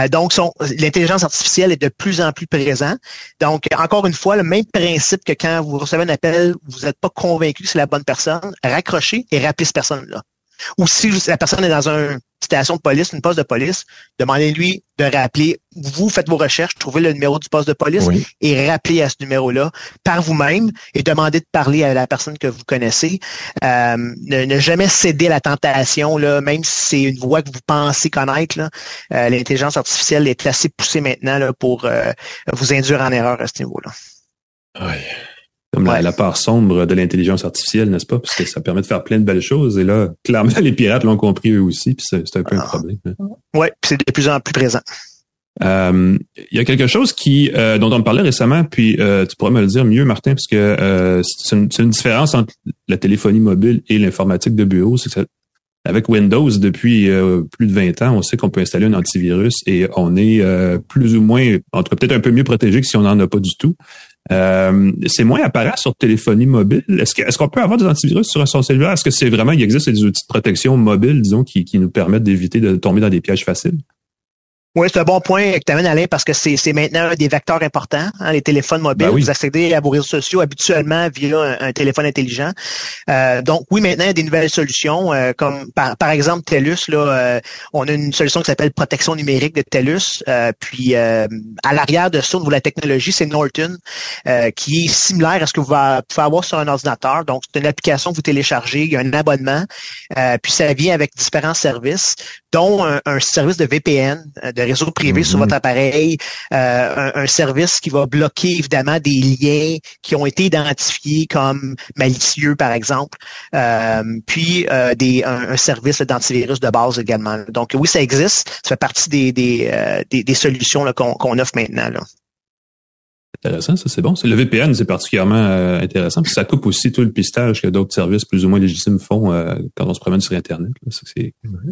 donc, l'intelligence artificielle est de plus en plus présente. Donc, encore une fois, le même principe que quand vous recevez un appel, vous n'êtes pas convaincu que c'est la bonne personne, raccrochez et rappelez cette personne-là. Ou si la personne est dans une station de police, une poste de police, demandez-lui de rappeler. Vous faites vos recherches, trouvez le numéro du poste de police et rappelez à ce numéro-là par vous-même et demandez de parler à la personne que vous connaissez. Euh, ne, jamais céder à la tentation, là, même si c'est une voix que vous pensez connaître. Euh, l'intelligence artificielle est assez poussée maintenant là, pour euh, vous induire en erreur à ce niveau-là. Comme la, part sombre de l'intelligence artificielle, n'est-ce pas? Parce que ça permet de faire plein de belles choses. Et là, clairement, <laughs> les pirates l'ont compris eux aussi, puis c'est un peu un ah. problème. Hein. Oui, c'est de plus en plus présent. Euh, il y a quelque chose qui euh, dont on parlait récemment, puis euh, tu pourrais me le dire mieux, Martin, parce que c'est une, une, différence entre la téléphonie mobile et l'informatique de bureau. C'est que avec Windows, depuis plus de 20 ans, on sait qu'on peut installer un antivirus et on est plus ou moins, en tout cas peut-être un peu mieux protégé que si on n'en a pas du tout. Euh, c'est moins apparent sur téléphonie mobile. Est-ce est qu'on peut avoir des antivirus sur son cellulaire? Est-ce que c'est vraiment, il existe des outils de protection mobile, disons, qui nous permettent d'éviter de tomber dans des pièges faciles? Oui, c'est un bon point que tu amènes, Alain, parce que c'est maintenant un des vecteurs importants, hein, les téléphones mobiles. Ben vous accédez à vos réseaux sociaux habituellement via un, téléphone intelligent. Euh, donc, oui, maintenant, il y a des nouvelles solutions, euh, comme par, par, exemple TELUS. Là, euh, on a une solution qui s'appelle protection numérique de TELUS. puis, à l'arrière de ça, au niveau de la technologie, c'est Norton, qui est similaire à ce que vous pouvez avoir sur un ordinateur. Donc, c'est une application que vous téléchargez, il y a un abonnement, puis ça vient avec différents services, dont un, un service de VPN, de réseau privé sur votre mhm. appareil, euh, un, service qui va bloquer évidemment des liens qui ont été identifiés comme malicieux, par exemple, euh, puis euh, des, un, service d'antivirus de base également. Donc oui, ça existe. Ça fait partie des, des, des, solutions qu'on offre maintenant. Là. Intéressant, ça c'est bon. Le VPN, c'est particulièrement euh, intéressant, puis ça coupe aussi tout le pistage que d'autres services plus ou moins légitimes font euh, quand on se promène sur Internet.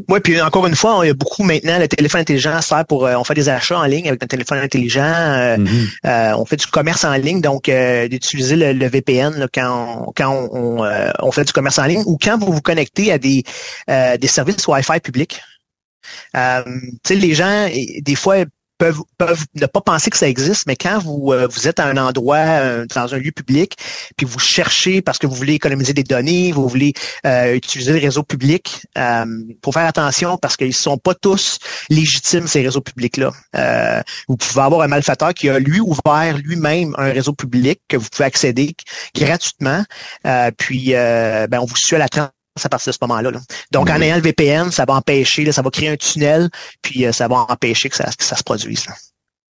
Oui, puis encore une fois, il y a beaucoup maintenant, le téléphone intelligent sert pour, euh, on fait des achats en ligne avec un téléphone intelligent, mm-hmm. on fait du commerce en ligne, donc d'utiliser le, VPN quand, on, quand on, on, fait du commerce en ligne ou quand vous vous connectez à des, des services Wi-Fi publics. Euh, tu sais, les gens, des fois, peuvent, peuvent ne pas penser que ça existe, mais quand vous, euh, vous êtes à un endroit, euh, dans un lieu public, puis vous cherchez parce que vous voulez économiser des données, vous voulez euh, utiliser le réseau public, pour faire attention parce qu'ils sont pas tous légitimes, ces réseaux publics-là. vous pouvez avoir un malfaiteur qui a, lui, ouvert lui-même un réseau public que vous pouvez accéder gratuitement, puis ben, on vous suit à la à partir de ce moment-là. Donc, en ayant le VPN, ça va empêcher, ça va créer un tunnel, puis euh, ça va empêcher que ça, se produise.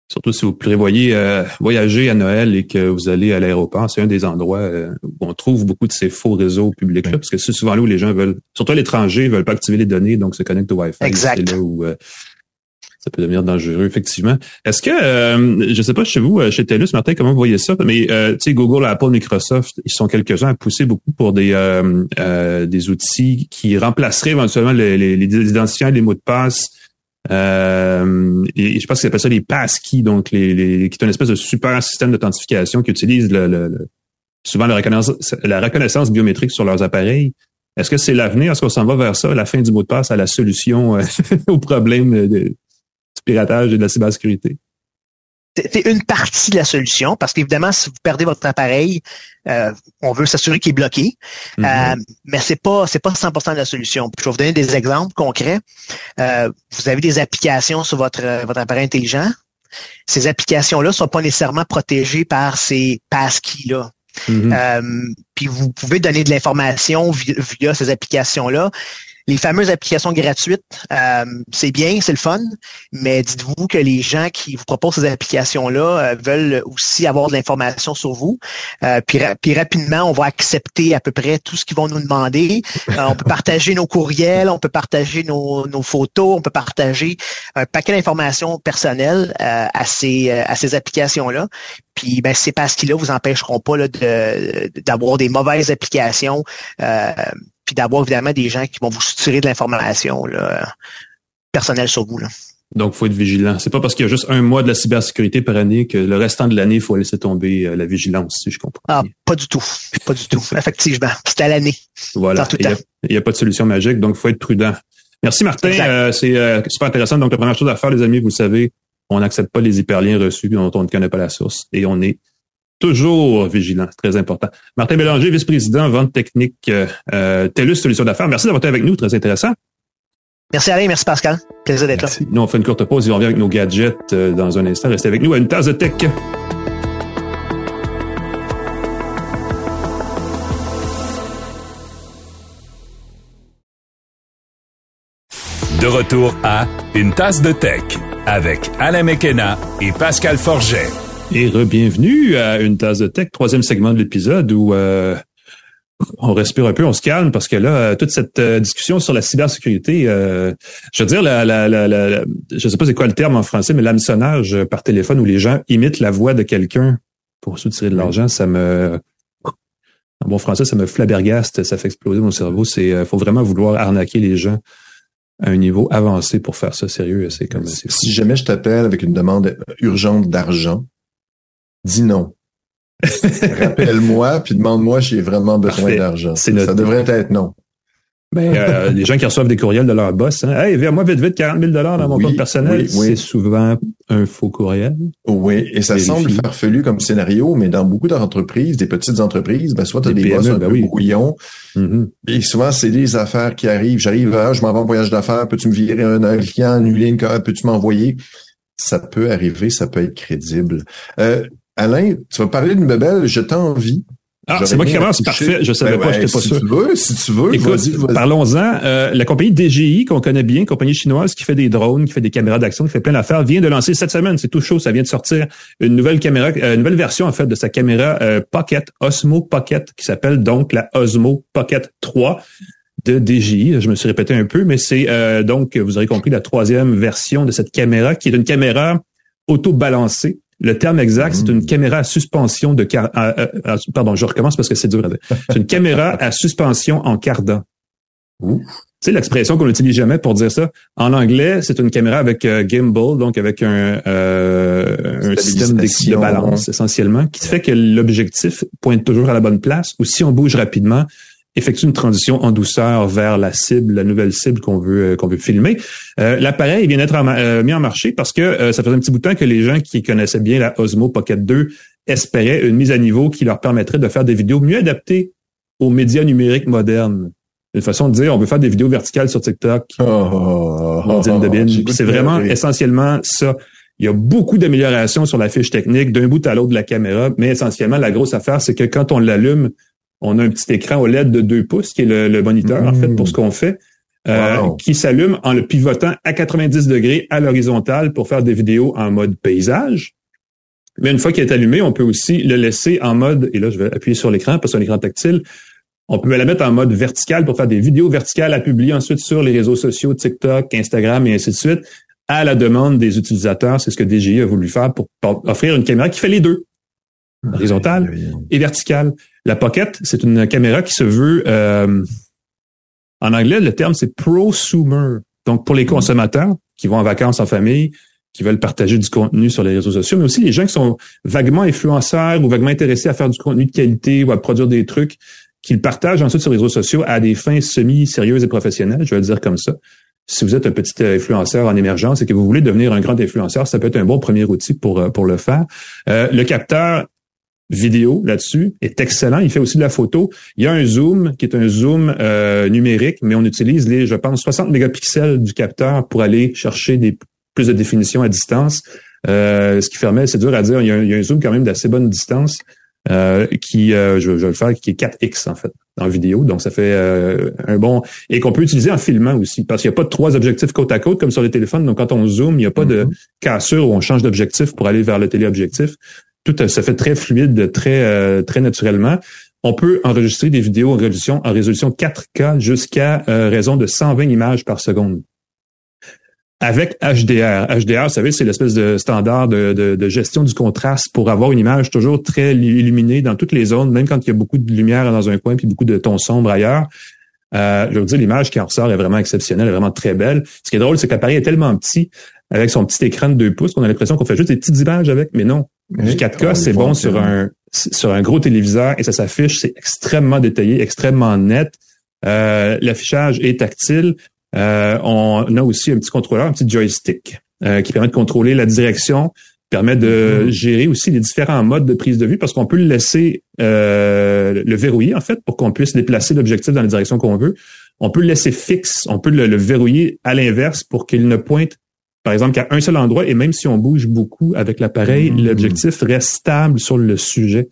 Surtout si vous prévoyez euh, voyager à Noël et que vous allez à l'aéroport, c'est un des endroits euh, où on trouve beaucoup de ces faux réseaux publics-là, parce que c'est souvent là où les gens veulent, surtout à l'étranger, veulent pas activer les données, donc se connectent au Wi-Fi. Exact. C'est là où ça peut devenir dangereux, effectivement. Est-ce que, euh, je sais pas chez vous, euh, chez TELUS, Martin, comment vous voyez ça, mais euh, tu sais, Google, Apple, Microsoft, ils sont quelques-uns à pousser beaucoup pour des euh, des outils qui remplaceraient éventuellement les, les, les identifiants les mots de passe. Euh, et je pense qu'ils appellent ça les passkeys, donc les, les, qui est une espèce de super système d'authentification qui utilise le, souvent la reconnaissance, la reconnaissance biométrique sur leurs appareils. Est-ce que c'est l'avenir? Est-ce qu'on s'en va vers ça, la fin du mot de passe à la solution <laughs> au problème de, piratage et de la cybersécurité? C'est une partie de la solution parce qu'évidemment, si vous perdez votre appareil, euh, on veut s'assurer qu'il est bloqué, mm-hmm. euh, mais c'est pas c'est pas 100% de la solution. je vais vous donner des exemples concrets. Euh, vous avez des applications sur votre votre appareil intelligent. Ces applications-là sont pas nécessairement protégées par ces passkeys là. Mm-hmm. puis vous pouvez donner de l'information via, ces applications-là les fameuses applications gratuites, euh, c'est bien, c'est le fun, mais dites-vous que les gens qui vous proposent ces applications-là euh, veulent aussi avoir de l'information sur vous. Euh, puis, rapidement, on va accepter à peu près tout ce qu'ils vont nous demander. on peut partager nos courriels, on peut partager nos, nos photos, on peut partager un paquet d'informations personnelles à ces, à ces applications-là. Puis ben, ces pastilles-là vous empêcheront pas d'avoir des mauvaises applications puis d'avoir évidemment des gens qui vont vous tirer de l'information personnelle sur vous. Là. Donc, faut être vigilant. C'est pas parce qu'il y a juste un mois de la cybersécurité par année que le restant de l'année, il faut laisser tomber euh, la vigilance, si je comprends. Ah, pas du tout. Pas du tout. <laughs> Effectivement. C'est à l'année. Voilà. Il n'y a, pas de solution magique, donc il faut être prudent. Merci, Martin. Euh, c'est euh, super intéressant. Donc, la première chose à faire, les amis, vous savez, on n'accepte pas les hyperliens reçus dont on ne connaît pas la source. Et on est toujours vigilant, très important. Martin Bélanger, vice-président vente technique euh, euh, TELUS Solutions d'affaires. Merci d'avoir été avec nous, très intéressant. Merci Alain, merci Pascal. Plaisir d'être là. Nous, on fait une courte pause et on revient avec nos gadgets euh, dans un instant. Restez avec nous à une tasse de tech. De retour à Une tasse de tech avec Alain Mekena et Pascal Forget. Et re-bienvenue à une tasse de tech, troisième segment de l'épisode où euh, on respire un peu, on se calme parce que là, toute cette euh, discussion sur la cybersécurité, euh, je veux dire, la, la, la, je sais pas c'est quoi le terme en français, mais l'hameçonnage par téléphone où les gens imitent la voix de quelqu'un pour soutirer de l'argent, ça me en bon français, ça me flabbergaste, ça fait exploser mon cerveau. C'est, faut vraiment vouloir arnaquer les gens à un niveau avancé pour faire ça sérieux. C'est comme si jamais je t'appelle avec une demande urgente d'argent, dis non. <laughs> Rappelle-moi, puis demande-moi si j'ai vraiment besoin d'argent. Ça devrait être non. Ben, euh, des gens qui reçoivent des courriels de leur boss, hein, hey, viens moi vite vite 40 000 dollars dans mon compte personnel, c'est souvent un faux courriel. Oui, et ça semble farfelu comme scénario, mais dans beaucoup d'entreprises, des petites entreprises, ben soit tu as des, boss un ben peu brouillons, mm-hmm. et souvent c'est des affaires qui arrivent. J'arrive, ah, je m'en vais en voyage d'affaires, peux-tu me virer un, client, annuler une peux-tu m'envoyer? Ça peut arriver, ça peut être crédible. Euh, Alain, tu vas parler d'une bebelle, je t'envie. Ah, c'est moi qui commence, parfait. Je savais ben pas, j'étais pas si sûr. Tu veux, si tu veux, parlons-en. Euh, la compagnie DJI, qu'on connaît bien, compagnie chinoise qui fait des drones, qui fait des caméras d'action, qui fait plein d'affaires, vient de lancer cette semaine, c'est tout chaud, ça vient de sortir une nouvelle caméra, euh, une nouvelle version en fait de sa caméra euh, Pocket, Osmo Pocket, qui s'appelle donc la Osmo Pocket 3 de DJI. Je me suis répété un peu, mais c'est donc, vous aurez compris, la troisième version de cette caméra, qui est une caméra auto-balancée le terme exact, c'est une mmh. caméra à suspension de car pardon, je recommence parce que c'est dur à dire. <laughs> C'est une caméra à suspension en cardan. Tu sais l'expression qu'on n'utilise jamais pour dire ça. En anglais, c'est une caméra avec euh, gimbal, donc avec un, euh, un système de balance essentiellement, qui fait que l'objectif pointe toujours à la bonne place. Ou si on bouge rapidement, effectue une transition en douceur vers la cible, la nouvelle cible qu'on veut euh, qu'on veut filmer. Euh, L'appareil vient d'être euh, mis en marché parce que euh, ça faisait un petit bout de temps que les gens qui connaissaient bien la Osmo Pocket 2 espéraient une mise à niveau qui leur permettrait de faire des vidéos mieux adaptées aux médias numériques modernes. Une façon de dire, on veut faire des vidéos verticales sur TikTok. Oh, oh, c'est vraiment essentiellement ça. Il y a beaucoup d'améliorations sur la fiche technique d'un bout à l'autre de la caméra, mais essentiellement, la grosse affaire, c'est que quand on l'allume, on a un petit écran OLED de 2 pouces qui est le, moniteur, en fait, pour ce qu'on fait, euh, qui s'allume en le pivotant à 90 degrés à l'horizontale pour faire des vidéos en mode paysage. Mais une fois qu'il est allumé, on peut aussi le laisser en mode, et là, je vais appuyer sur l'écran parce que c'est un écran tactile, on peut la mettre en mode vertical pour faire des vidéos verticales à publier ensuite sur les réseaux sociaux, TikTok, Instagram et ainsi de suite, à la demande des utilisateurs. C'est ce que DJI a voulu faire pour offrir une caméra qui fait les deux, horizontale et verticale. La Pocket, c'est une caméra qui se veut, euh, en anglais, le terme c'est prosumer. Donc pour les mm. consommateurs qui vont en vacances en famille, qui veulent partager du contenu sur les réseaux sociaux, mais aussi les gens qui sont vaguement influenceurs ou vaguement intéressés à faire du contenu de qualité ou à produire des trucs qu'ils partagent ensuite sur les réseaux sociaux à des fins semi-sérieuses et professionnelles, je vais le dire comme ça. Si vous êtes un petit influenceur en émergence et que vous voulez devenir un grand influenceur, ça peut être un bon premier outil pour, euh, pour le faire. Euh, le capteur vidéo là-dessus est excellent. Il fait aussi de la photo. Il y a un zoom qui est un zoom euh, numérique, mais on utilise les, je pense, 60 mégapixels du capteur pour aller chercher des plus de définition à distance. Euh, ce qui permet, c'est dur à dire, il y, a un, zoom quand même d'assez bonne distance euh, qui, je, je, vais le faire, qui est 4x en fait en vidéo. Donc ça fait un bon et qu'on peut utiliser en filmant aussi parce qu'il n'y a pas de trois objectifs côte à côte comme sur les téléphones. Donc quand on zoom, il n'y a pas de mm-hmm. cassure où on change d'objectif pour aller vers le téléobjectif tout se fait très fluide, très euh, très naturellement. On peut enregistrer des vidéos en résolution en résolution 4K jusqu'à euh, raison de 120 images par seconde. Avec HDR. HDR, vous savez, c'est l'espèce de standard de, de, gestion du contraste pour avoir une image toujours très illuminée dans toutes les zones, même quand il y a beaucoup de lumière dans un coin puis beaucoup de tons sombres ailleurs. Euh, je veux dire, l'image qui en ressort est vraiment exceptionnelle, est vraiment très belle. Ce qui est drôle, c'est que l'appareil est tellement petit, avec son petit écran de 2 pouces, qu'on a l'impression qu'on fait juste des petites images avec, mais non. Du 4K, c'est bon sur un sur un gros téléviseur et ça s'affiche, c'est extrêmement détaillé, extrêmement net. Euh, L'affichage est tactile. Euh, on a aussi un petit contrôleur, un petit joystick euh, qui permet de contrôler la direction, permet de mm-hmm. gérer aussi les différents modes de prise de vue parce qu'on peut le laisser euh, le verrouiller en fait pour qu'on puisse déplacer l'objectif dans la direction qu'on veut. On peut le laisser fixe, on peut le, le verrouiller à l'inverse pour qu'il ne pointe par exemple, qu'à un seul endroit, et même si on bouge beaucoup avec l'appareil, mmh. l'objectif reste stable sur le sujet,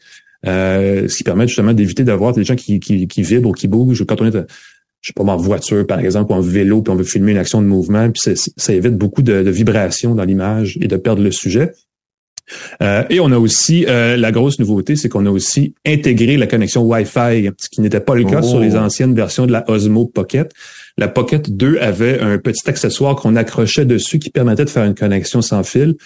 euh, ce qui permet justement d'éviter d'avoir des gens qui, qui, qui vibrent ou qui bougent. Quand on est, je sais pas, en voiture, par exemple, ou en vélo, puis on veut filmer une action de mouvement, puis ça évite beaucoup de, de vibrations dans l'image et de perdre le sujet. Euh, et on a aussi euh, la grosse nouveauté, c'est qu'on a aussi intégré la connexion Wi-Fi, ce qui n'était pas le cas sur les oh. anciennes versions de la Osmo Pocket. La Pocket 2 avait un petit accessoire qu'on accrochait dessus qui permettait de faire une connexion sans fil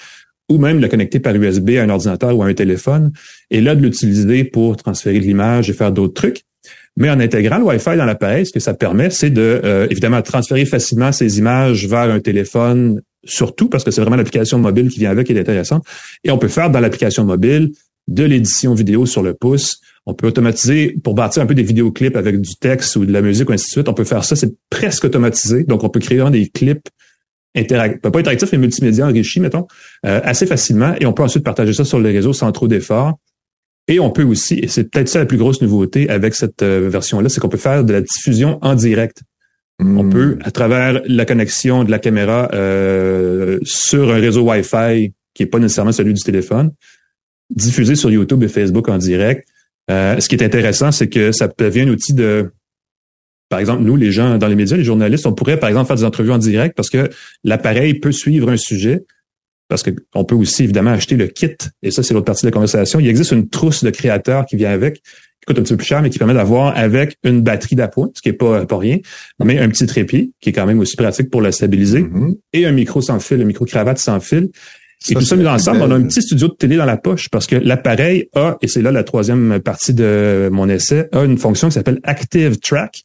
ou même de la connecter par USB à un ordinateur ou à un téléphone, et là de l'utiliser pour transférer de l'image et faire d'autres trucs. Mais en intégrant le Wi-Fi dans l'appareil, ce que ça permet, c'est de euh, évidemment transférer facilement ces images vers un téléphone, surtout parce que c'est vraiment l'application mobile qui vient avec qui est intéressante. Et on peut faire dans l'application mobile de l'édition vidéo sur le pouce. On peut automatiser pour bâtir un peu des vidéoclips avec du texte ou de la musique ou ainsi de suite. On peut faire ça, c'est presque automatisé. Donc, on peut créer des clips interactifs, pas interactifs, mais multimédia enrichis, mettons, euh, assez facilement. Et on peut ensuite partager ça sur les réseaux sans trop d'efforts. Et on peut aussi, et c'est peut-être ça la plus grosse nouveauté avec cette euh, version-là, c'est qu'on peut faire de la diffusion en direct. On hmm. peut, à travers la connexion de la caméra euh, sur un réseau Wi-Fi qui est pas nécessairement celui du téléphone, diffuser sur YouTube et Facebook en direct. Euh, ce qui est intéressant, c'est que ça devient un outil de, par exemple, nous, les gens dans les médias, les journalistes, on pourrait, par exemple, faire des entrevues en direct parce que l'appareil peut suivre un sujet. Parce qu'on peut aussi, évidemment, acheter le kit. Et ça, c'est l'autre partie de la conversation. Il existe une trousse de créateurs qui vient avec, qui coûte un petit peu plus cher, mais qui permet d'avoir avec une batterie d'appoint, ce qui est pas, pas rien, mais un petit trépied, qui est quand même aussi pratique pour la stabiliser, mm-hmm. et un micro sans fil, un micro-cravate sans fil. Et tout ça mis ensemble, on a un petit studio de télé dans la poche parce que l'appareil a, et c'est là la troisième partie de mon essai, a une fonction qui s'appelle Active Track.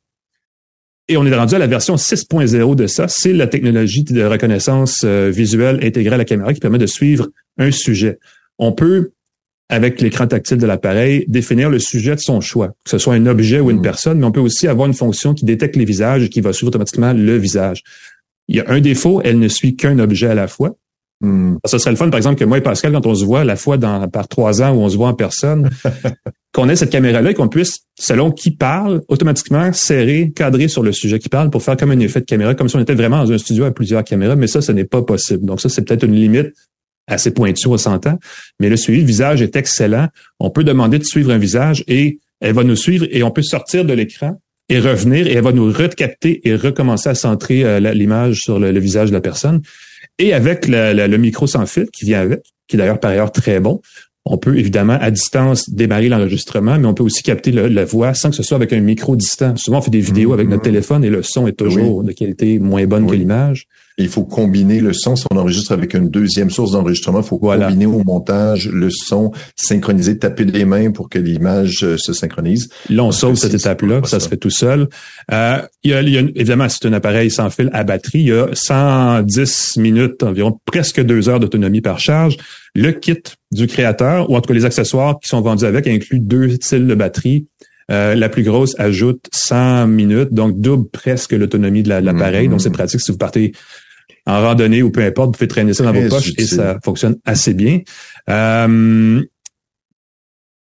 Et on est rendu à la version 6.0 de ça. C'est la technologie de reconnaissance euh, visuelle intégrée à la caméra qui permet de suivre un sujet. On peut, avec l'écran tactile de l'appareil, définir le sujet de son choix, que ce soit un objet ou une mmh. personne, mais on peut aussi avoir une fonction qui détecte les visages et qui va suivre automatiquement le visage. Il y a un défaut, elle ne suit qu'un objet à la fois. Hmm. Ça serait le fun, par exemple, que moi et Pascal, quand on se voit la fois dans, par trois ans où on se voit en personne, <laughs> qu'on ait cette caméra-là et qu'on puisse, selon qui parle, automatiquement serrer, cadrer sur le sujet qui parle pour faire comme un effet de caméra, comme si on était vraiment dans un studio avec plusieurs caméras, mais ça, ce n'est pas possible. Donc ça, c'est peut-être une limite assez pointue, on s'entend. Mais le suivi de visage est excellent. On peut demander de suivre un visage et elle va nous suivre et on peut sortir de l'écran et revenir et elle va nous recapter et recommencer à centrer euh, l'image sur le visage de la personne. Et avec le, micro sans fil qui vient avec, qui est d'ailleurs par ailleurs très bon, on peut évidemment à distance démarrer l'enregistrement, mais on peut aussi capter la voix sans que ce soit avec un micro distant. Souvent, on fait des vidéos avec notre mm-hmm. téléphone et le son est toujours de qualité moins bonne que l'image. Il faut combiner le son. Si on enregistre avec une deuxième source d'enregistrement, il faut combiner au montage le son, synchroniser, taper des mains pour que l'image euh, se synchronise. Là, on sauve cette étape-là, ça, se fait tout seul. Euh, il, y a, évidemment, c'est un appareil sans fil à batterie. Il y a 110 minutes, environ presque deux heures d'autonomie par charge. Le kit du créateur, ou en tout cas les accessoires qui sont vendus avec, incluent deux styles de batterie. Euh, la plus grosse ajoute 100 minutes, donc double presque l'autonomie de l'appareil. Donc, c'est mm-hmm. pratique si vous partez en randonnée ou peu importe, vous pouvez traîner ça dans vos poches et ça fonctionne assez bien. Euh,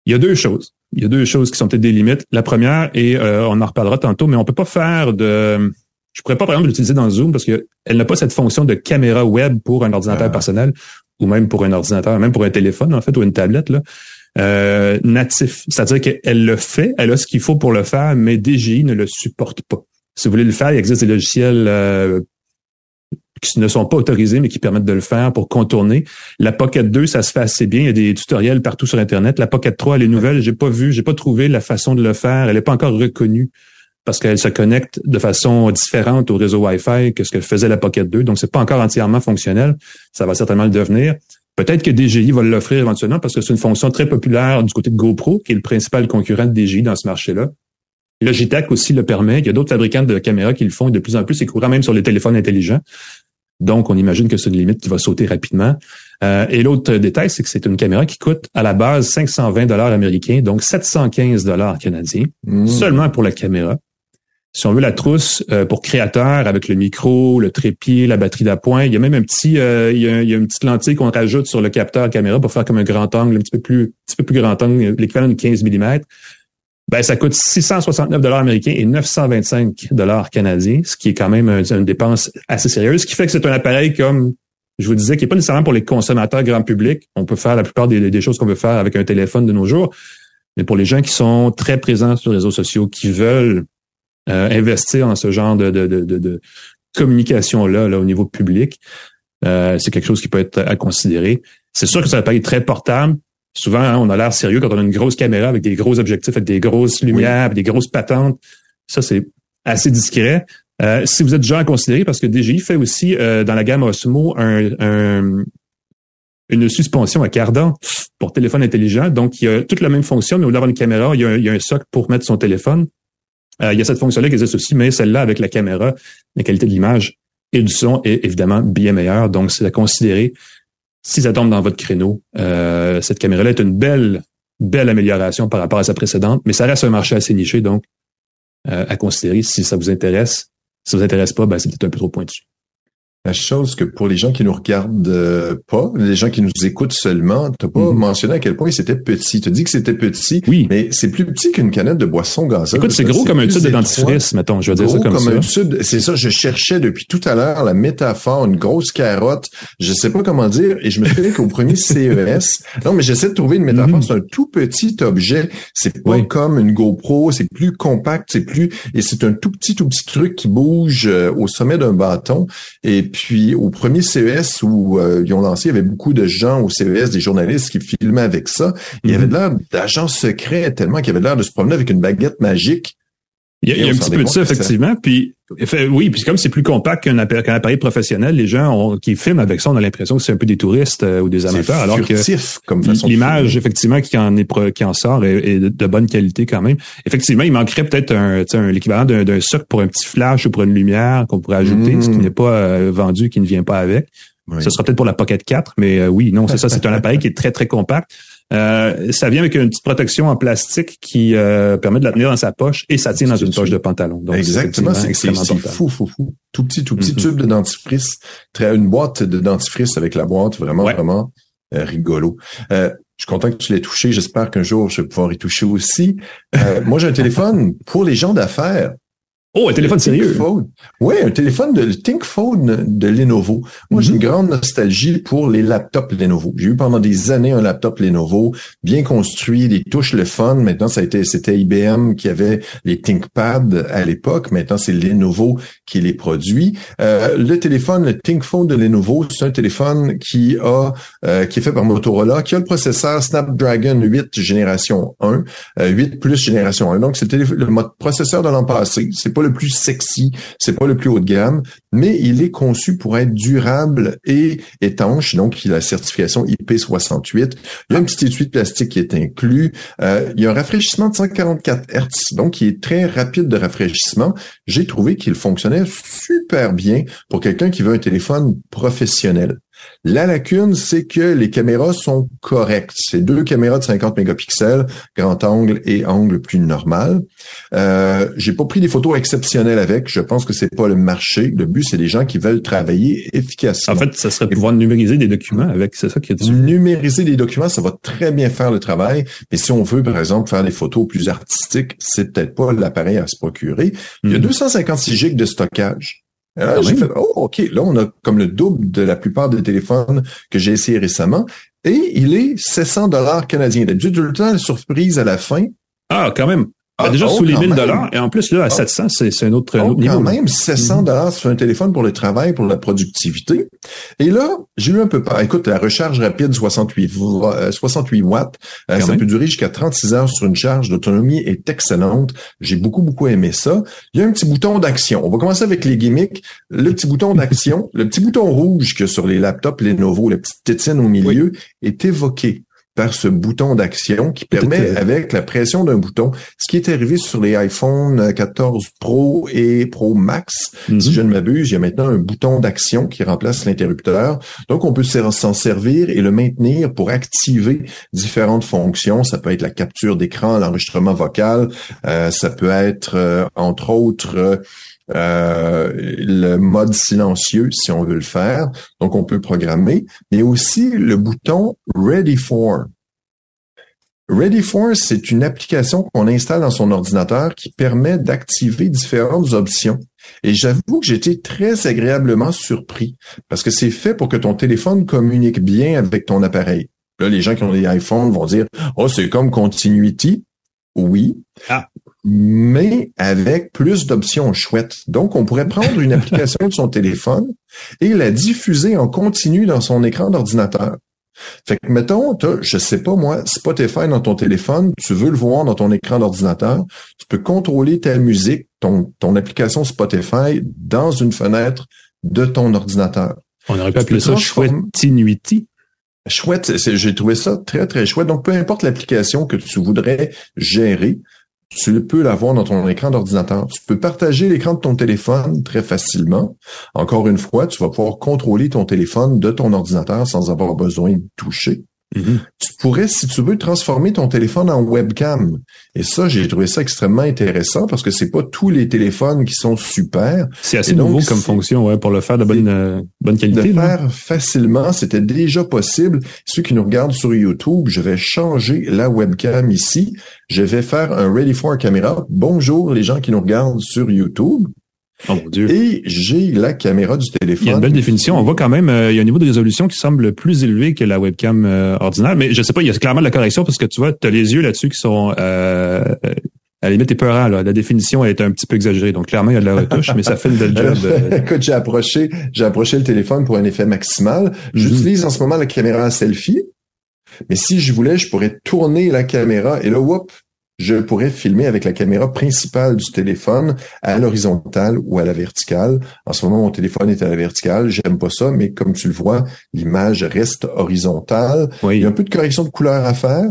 il y a deux choses. Il y a deux choses qui sont peut-être des limites. La première, et euh, on en reparlera tantôt, mais on peut pas faire de... Je pourrais pas, par exemple, l'utiliser dans Zoom parce qu'elle n'a pas cette fonction de caméra web pour un ordinateur ah. personnel ou même pour un ordinateur, même pour un téléphone, en fait, ou une tablette, là. Euh, natif. C'est-à-dire qu'elle le fait, elle a ce qu'il faut pour le faire, mais DJI ne le supporte pas. Si vous voulez le faire, il existe des logiciels qui ne sont pas autorisés, mais qui permettent de le faire pour contourner. La Pocket 2, ça se fait assez bien. Il y a des tutoriels partout sur Internet. La Pocket 3, elle est nouvelle. J'ai pas vu, j'ai pas trouvé la façon de le faire. Elle n'est pas encore reconnue parce qu'elle se connecte de façon différente au réseau Wi-Fi que ce que faisait la Pocket 2. Donc, c'est pas encore entièrement fonctionnel. Ça va certainement le devenir. Peut-être que DJI va l'offrir éventuellement parce que c'est une fonction très populaire du côté de GoPro, qui est le principal concurrent de DJI dans ce marché-là. Logitech aussi le permet. Il y a d'autres fabricants de caméras qui le font de plus en plus. C'est courant même sur les téléphones intelligents. Donc, on imagine que c'est une limite qui va sauter rapidement. Euh, et l'autre détail, c'est que c'est une caméra qui coûte à la base 520 dollars américains, donc 715 dollars canadiens, mmh. seulement pour la caméra. Si on veut la trousse euh, pour créateur avec le micro, le trépied, la batterie d'appoint, il y a même un petit, euh, il, y a, il, y a, une petite lentille qu'on rajoute sur le capteur caméra pour faire comme un grand angle, un petit peu plus, un petit peu plus grand angle, l'équivalent de 15 mm ben ça coûte 669 dollars américains et 925 dollars canadiens, ce qui est quand même une, dépense assez sérieuse, ce qui fait que c'est un appareil comme je vous disais qui est pas nécessairement pour les consommateurs grand public. On peut faire la plupart des, choses qu'on veut faire avec un téléphone de nos jours, mais pour les gens qui sont très présents sur les réseaux sociaux, qui veulent euh, investir dans ce genre de, de, de, de communication là, au niveau public, euh, c'est quelque chose qui peut être à considérer. C'est sûr que ça un appareil très portable, Souvent, hein, on a l'air sérieux quand on a une grosse caméra avec des gros objectifs, avec des grosses lumières, des grosses patentes. Ça, c'est assez discret. Euh, si vous êtes déjà à considérer, parce que DJI fait aussi euh, dans la gamme Osmo un, une suspension à cardan pour téléphone intelligent. Donc, il y a toute la même fonction, mais au-delà d'avoir une caméra, il y, a un, il y a un socle pour mettre son téléphone. Euh, il y a cette fonction-là qui existe aussi, mais celle-là, avec la caméra, la qualité de l'image et du son est évidemment bien meilleure. Donc, c'est à considérer si ça tombe dans votre créneau, euh, cette caméra-là est une belle belle amélioration par rapport à sa précédente, mais ça reste un marché assez niché, donc euh, à considérer si ça vous intéresse. Si ça vous intéresse pas, ben, c'est peut-être un peu trop pointu. La chose que pour les gens qui nous regardent euh, pas, les gens qui nous écoutent seulement, t'as pas Mhm. mentionné à quel point c'était petit. Tu dis que c'était petit, Oui. mais c'est plus petit qu'une canette de boisson gazeuse. Écoute, c'est gros comme un tube de dentifrice, mettons. Je vais dire ça Gros comme, comme, ça. un tube. C'est ça, je cherchais depuis tout à l'heure la métaphore, une grosse carotte. Je sais pas comment dire. Et je me souviens qu'au premier <laughs> CES, non, mais j'essaie de trouver une métaphore. Mhm. C'est un tout petit objet. C'est pas Oui. comme une GoPro. C'est plus compact. C'est plus, et c'est un tout petit, tout petit truc qui bouge euh, au sommet d'un bâton. Et puis, au premier CES où euh, ils ont lancé, il y avait beaucoup de gens au CES, des journalistes qui filmaient avec ça. Il y avait de l'air d'agents secrets tellement qu'il y avait l'air de se promener avec une baguette magique. Il y a, il y a un petit peu de ça, effectivement. Puis, fait- oui, puis comme c'est plus compact qu'un appareil, appareil professionnel, les gens ont- qui filment avec ça, on a l'impression que c'est un peu des touristes euh, ou des amateurs, alors que l'image, effectivement, qui en est qui en sort est, est de, bonne qualité quand même. Effectivement, il manquerait peut-être un, un- l'équivalent d'un, socle pour un petit flash ou pour une lumière qu'on pourrait ajouter, Mm. ce qui n'est pas euh, vendu, qui ne vient pas avec. Oui. Ce sera peut-être pour la Pocket 4, mais euh, oui, non, c'est ça. C'est un appareil qui est très, très compact. Euh, ça vient avec une petite protection en plastique qui euh, permet de la tenir dans sa poche et ça tient dans une poche de pantalon. Donc, Exactement, c'est fou, fou, fou. Tout petit, tout petit Mhm. tube de dentifrice, très, une boîte de dentifrice avec la boîte, vraiment, Ouais. vraiment euh, rigolo. Euh, je suis content que tu l'aies touché. J'espère qu'un jour je vais pouvoir y toucher aussi. Euh, moi, j'ai un téléphone pour les gens d'affaires. Oh, un téléphone Le sérieux. Oui, un téléphone de le ThinkPhone de Lenovo. Moi, j'ai Mhm. une grande nostalgie pour les laptops Lenovo. J'ai eu pendant des années un laptop Lenovo bien construit, des touches le fun. Maintenant, ça a été, c'était IBM qui avait les ThinkPad à l'époque. Maintenant, c'est Lenovo qui les produit. Euh, le téléphone, le ThinkPhone de Lenovo, c'est un téléphone qui a, euh, qui est fait par Motorola, qui a le processeur Snapdragon 8 génération 1, euh, 8 plus génération 1. Donc, c'était le mo- processeur de l'an passé. C'est pas le plus sexy, c'est pas le plus haut de gamme, mais il est conçu pour être durable et étanche. Donc, il a la certification IP68. Il y a un petit étui de plastique qui est inclus. Euh, il y a un rafraîchissement de 144 Hz, donc qui est très rapide de rafraîchissement. J'ai trouvé qu'il fonctionnait super bien pour quelqu'un qui veut un téléphone professionnel. La lacune, c'est que les caméras sont correctes. C'est deux caméras de 50 mégapixels, grand angle et angle plus normal. Euh, j'ai pas pris des photos exceptionnelles avec. Je pense que c'est pas le marché. Le but, c'est des gens qui veulent travailler efficacement. En fait, ça serait pouvoir numériser des documents avec, c'est ça qui est. Numériser des documents, ça va très bien faire le travail. Mais si on veut, par exemple, faire des photos plus artistiques, c'est peut-être pas l'appareil à se procurer. Il y a Mhm. 256 gigs de stockage. Quand j'ai fait, oh, OK, là, on a comme le double de la plupart des téléphones que j'ai essayé récemment. Et il est 700 dollars canadiens. D'habitude, tout le temps, la surprise à la fin. Ah, quand même. Ben, Ah, déjà oh, sous les quand 1000 même. dollars et en plus là à Ah. 700 c'est un autre, un Oh, autre niveau. quand là. même, 700 dollars sur un téléphone pour le travail, pour la productivité. Et là, j'ai eu un peu peur. Écoute, la recharge rapide 68, vo- euh, 68 watts, euh, Quand ça même. peut durer jusqu'à 36 heures sur une charge. L'autonomie est excellente. J'ai beaucoup, beaucoup aimé ça. Il y a un petit bouton d'action. On va commencer avec les gimmicks. Le petit bouton <laughs> d'action, le petit bouton rouge que sur les laptops Lenovo, la petite tétine au milieu, est évoqué par ce bouton d'action qui permet, avec la pression d'un bouton, ce qui est arrivé sur les iPhone 14 Pro et Pro Max, Mhm. si je ne m'abuse, il y a maintenant un bouton d'action qui remplace l'interrupteur. Donc, on peut s'en s'en servir et le maintenir pour activer différentes fonctions. Ça peut être la capture d'écran, l'enregistrement vocal. euh, ça peut être, euh, entre autres, euh, euh, le mode silencieux si on veut le faire. Donc, on peut programmer. Mais aussi le bouton Ready for. Ready for, c'est une application qu'on installe dans son ordinateur qui permet d'activer différentes options. Et j'avoue que j'étais très agréablement surpris parce que c'est fait pour que ton téléphone communique bien avec ton appareil. Là, les gens qui ont des iPhones vont dire, oh, c'est comme Continuity. Oui. Ah. Mais avec plus d'options chouettes. Donc, on pourrait prendre une application de son téléphone et la diffuser en continu dans son écran d'ordinateur. Fait que, mettons, t'as, je sais pas moi, Spotify dans ton téléphone, tu veux le voir dans ton écran d'ordinateur, tu peux contrôler ta musique, ton, ton application Spotify dans une fenêtre de ton ordinateur. On aurait pu appeler ça. Chouette, c'est- j'ai trouvé ça très, très chouette. Donc, peu importe l'application que tu voudrais gérer, tu peux l'avoir dans ton écran d'ordinateur. Tu peux partager l'écran de ton téléphone très facilement. Encore une fois, tu vas pouvoir contrôler ton téléphone de ton ordinateur sans avoir besoin de toucher. Mhm. tu pourrais, si tu veux, transformer ton téléphone en webcam. Et ça, j'ai trouvé ça extrêmement intéressant parce que c'est pas tous les téléphones qui sont super. C'est assez donc, nouveau comme fonction ouais, pour le faire de bonne, euh, bonne De qualité. là. faire facilement, c'était déjà possible. Ceux qui nous regardent sur YouTube, je vais changer la webcam ici. Je vais faire un Ready for Camera. Bonjour les gens qui nous regardent sur YouTube. Oh mon Dieu. Et j'ai la caméra du téléphone. Il y a une belle définition. On voit quand même, euh, il y a un niveau de résolution qui semble plus élevé que la webcam euh, ordinaire. Mais je sais pas, il y a clairement de la correction parce que tu vois, tu as les yeux là-dessus qui sont euh, à la limite épeurants. Là. La définition est un petit peu exagérée. Donc clairement, il y a de la retouche, mais ça fait une belle <laughs> job. Écoute, j'ai approché, j'ai approché le téléphone pour un effet maximal. J'utilise en ce moment la caméra à selfie. Mais si je voulais, je pourrais tourner la caméra et là, whoop, je pourrais filmer avec la caméra principale du téléphone à l'horizontale ou à la verticale. En ce moment, mon téléphone est à la verticale. J'aime pas ça, mais comme tu le vois, l'image reste horizontale. Il y a un peu de correction de couleur à faire,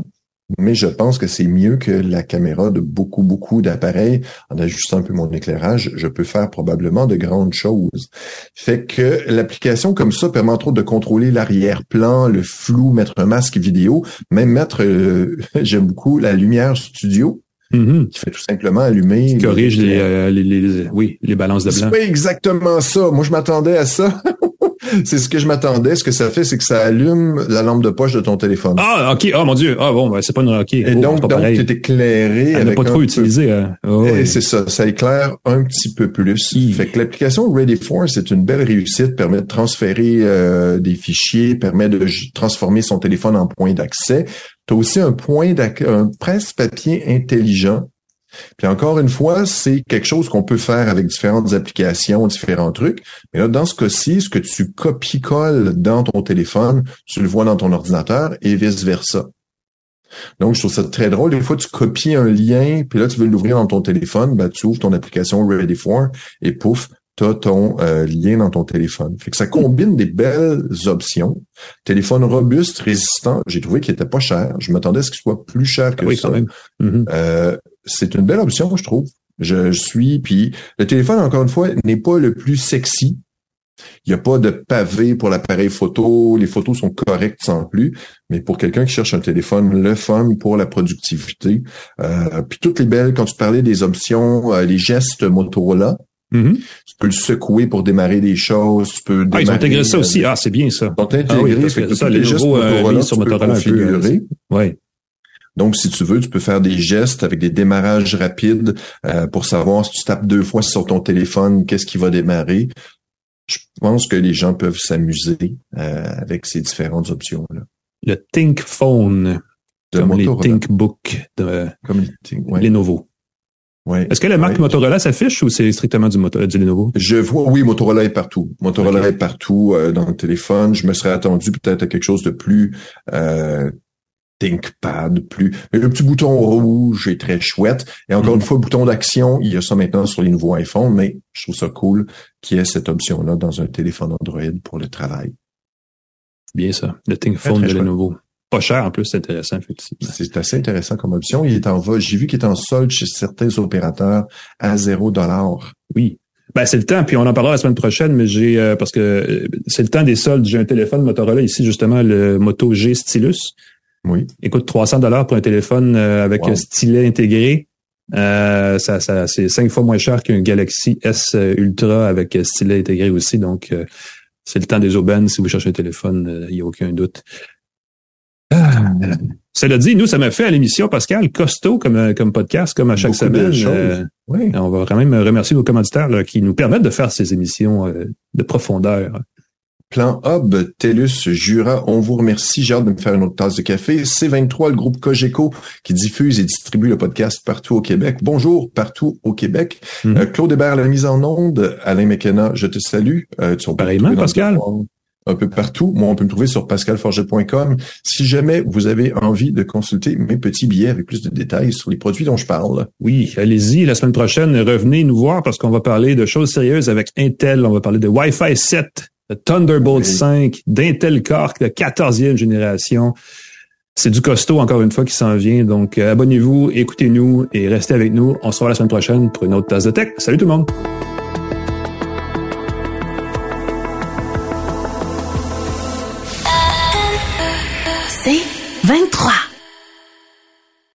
mais je pense que c'est mieux que la caméra de beaucoup, beaucoup d'appareils. En ajustant un peu mon éclairage, je peux faire probablement de grandes choses. Fait que l'application comme ça permet entre autres de contrôler l'arrière-plan, le flou, mettre un masque vidéo, même mettre, euh, <laughs> j'aime beaucoup, la lumière studio, Mhm. qui fait tout simplement allumer. Qui corrige les, euh, les, les- oui, les balances de C'est blanc. pas exactement ça. Moi, je m'attendais à ça. <laughs> c'est ce que je m'attendais. Ce que ça fait, c'est que ça allume la lampe de poche de ton téléphone. Ah, ok. Oh mon Dieu. Ah bon, ben, c'est pas une ok. Et Oh, donc, donc, tu es éclairé Elle n'a pas trop peu- utilisé. hein. Oh, Et oui. c'est ça, ça éclaire un petit peu plus. Fait que l'application Ready for, c'est une belle réussite, permet de transférer euh, des fichiers, permet de transformer son téléphone en point d'accès. Tu as aussi un point d'accès, un presse-papier intelligent. Puis encore une fois, c'est quelque chose qu'on peut faire avec différentes applications, différents trucs. Mais là, dans ce cas-ci, ce que tu copies-colles dans ton téléphone, tu le vois dans ton ordinateur et vice-versa. Donc, je trouve ça très drôle. Des fois, tu copies un lien, puis là, tu veux l'ouvrir dans ton téléphone, ben, tu ouvres ton application Ready for et pouf, tu as ton euh, lien dans ton téléphone. Fait que ça combine des belles options. Téléphone robuste, résistant, j'ai trouvé qu'il était pas cher. Je m'attendais à ce qu'il soit plus cher que Ah oui, ça. quand même. Mhm. Euh, c'est une belle option, je trouve. Je, je suis, puis le téléphone, encore une fois, n'est pas le plus sexy. Il n'y a pas de pavé pour l'appareil photo. Les photos sont correctes sans plus. Mais pour quelqu'un qui cherche un téléphone, le fun pour la productivité. Euh, puis toutes les belles, quand tu parlais des options, euh, les gestes Motorola, Mhm. tu peux le secouer pour démarrer des choses. Tu peux Ah, ils ont démarrer, intégré ça euh, aussi. Ah, c'est bien ça. Ils ont intégré, Ah oui, parce fait que ça, les nouveaux, euh, sur Motorola un peu, euh, configurer. Ouais. Donc, si tu veux, tu peux faire des gestes avec des démarrages rapides euh, pour savoir si tu tapes deux fois sur ton téléphone, qu'est-ce qui va démarrer. Je pense que les gens peuvent s'amuser euh, avec ces différentes options-là. Le Think Phone, De comme les. Think Book de Comme les Think, ouais, Lenovo. Ouais. Est-ce que la marque Ouais. Motorola s'affiche ou c'est strictement du, du Lenovo? Je vois, oui, Motorola est partout. Motorola est partout euh, dans le téléphone. Je me serais attendu peut-être à quelque chose de plus euh, ThinkPad, plus. Mais le petit bouton rouge est très chouette. Et encore Mhm. une fois, le bouton d'action, il y a ça maintenant sur les nouveaux iPhones, mais je trouve ça cool qu'il y ait cette option-là dans un téléphone Android pour le travail. Bien ça. Le Think Très, Phone très de. Lenovo. Pas cher en plus, c'est intéressant, effectivement. C'est assez intéressant comme option. Il est en vol. J'ai vu qu'il est en solde chez certains opérateurs à zéro dollar. Oui. Ben, c'est le temps, puis on en parlera la semaine prochaine, mais j'ai euh, parce que euh, c'est le temps des soldes. J'ai un téléphone Motorola ici, justement, le Moto G Stylus. Oui. Il coûte 300 dollars pour un téléphone euh, avec Wow. un stylet intégré. Euh, ça, ça, c'est cinq fois moins cher qu'un Galaxy S euh, Ultra avec stylet intégré aussi. Donc, euh, c'est le temps des aubaines. Si vous cherchez un téléphone, il n'y a aucun doute. Ah, cela dit, nous, ça m'a fait à l'émission, Pascal, costaud comme, euh, comme podcast, comme à chaque Beaucoup semaine. Euh, Oui. on va quand même remercier vos commanditaires là, qui nous permettent de faire ces émissions euh, de profondeur. Plan Hub, TELUS, Jura, on vous remercie. J'ai hâte de me faire une autre tasse de café. C23, le groupe Cogeco, qui diffuse et distribue le podcast partout au Québec. Bonjour, partout au Québec. Euh, Claude Hébert, la mise en onde. Alain McKenna, je te salue. Euh, tu- Pareillement, Pascal. le Un peu partout. Moi, on peut me trouver sur pascalforget.com. Si jamais vous avez envie de consulter mes petits billets avec plus de détails sur les produits dont je parle. Oui, allez-y. La semaine prochaine, revenez nous voir parce qu'on va parler de choses sérieuses avec Intel. On va parler de Wi-Fi 7, de Thunderbolt Oui. 5, d'Intel Core de 14e génération. C'est du costaud, encore une fois, qui s'en vient. Donc, euh, abonnez-vous, écoutez-nous et restez avec nous. On se revoit la semaine prochaine pour une autre tasse de tech. Salut tout le monde! 23.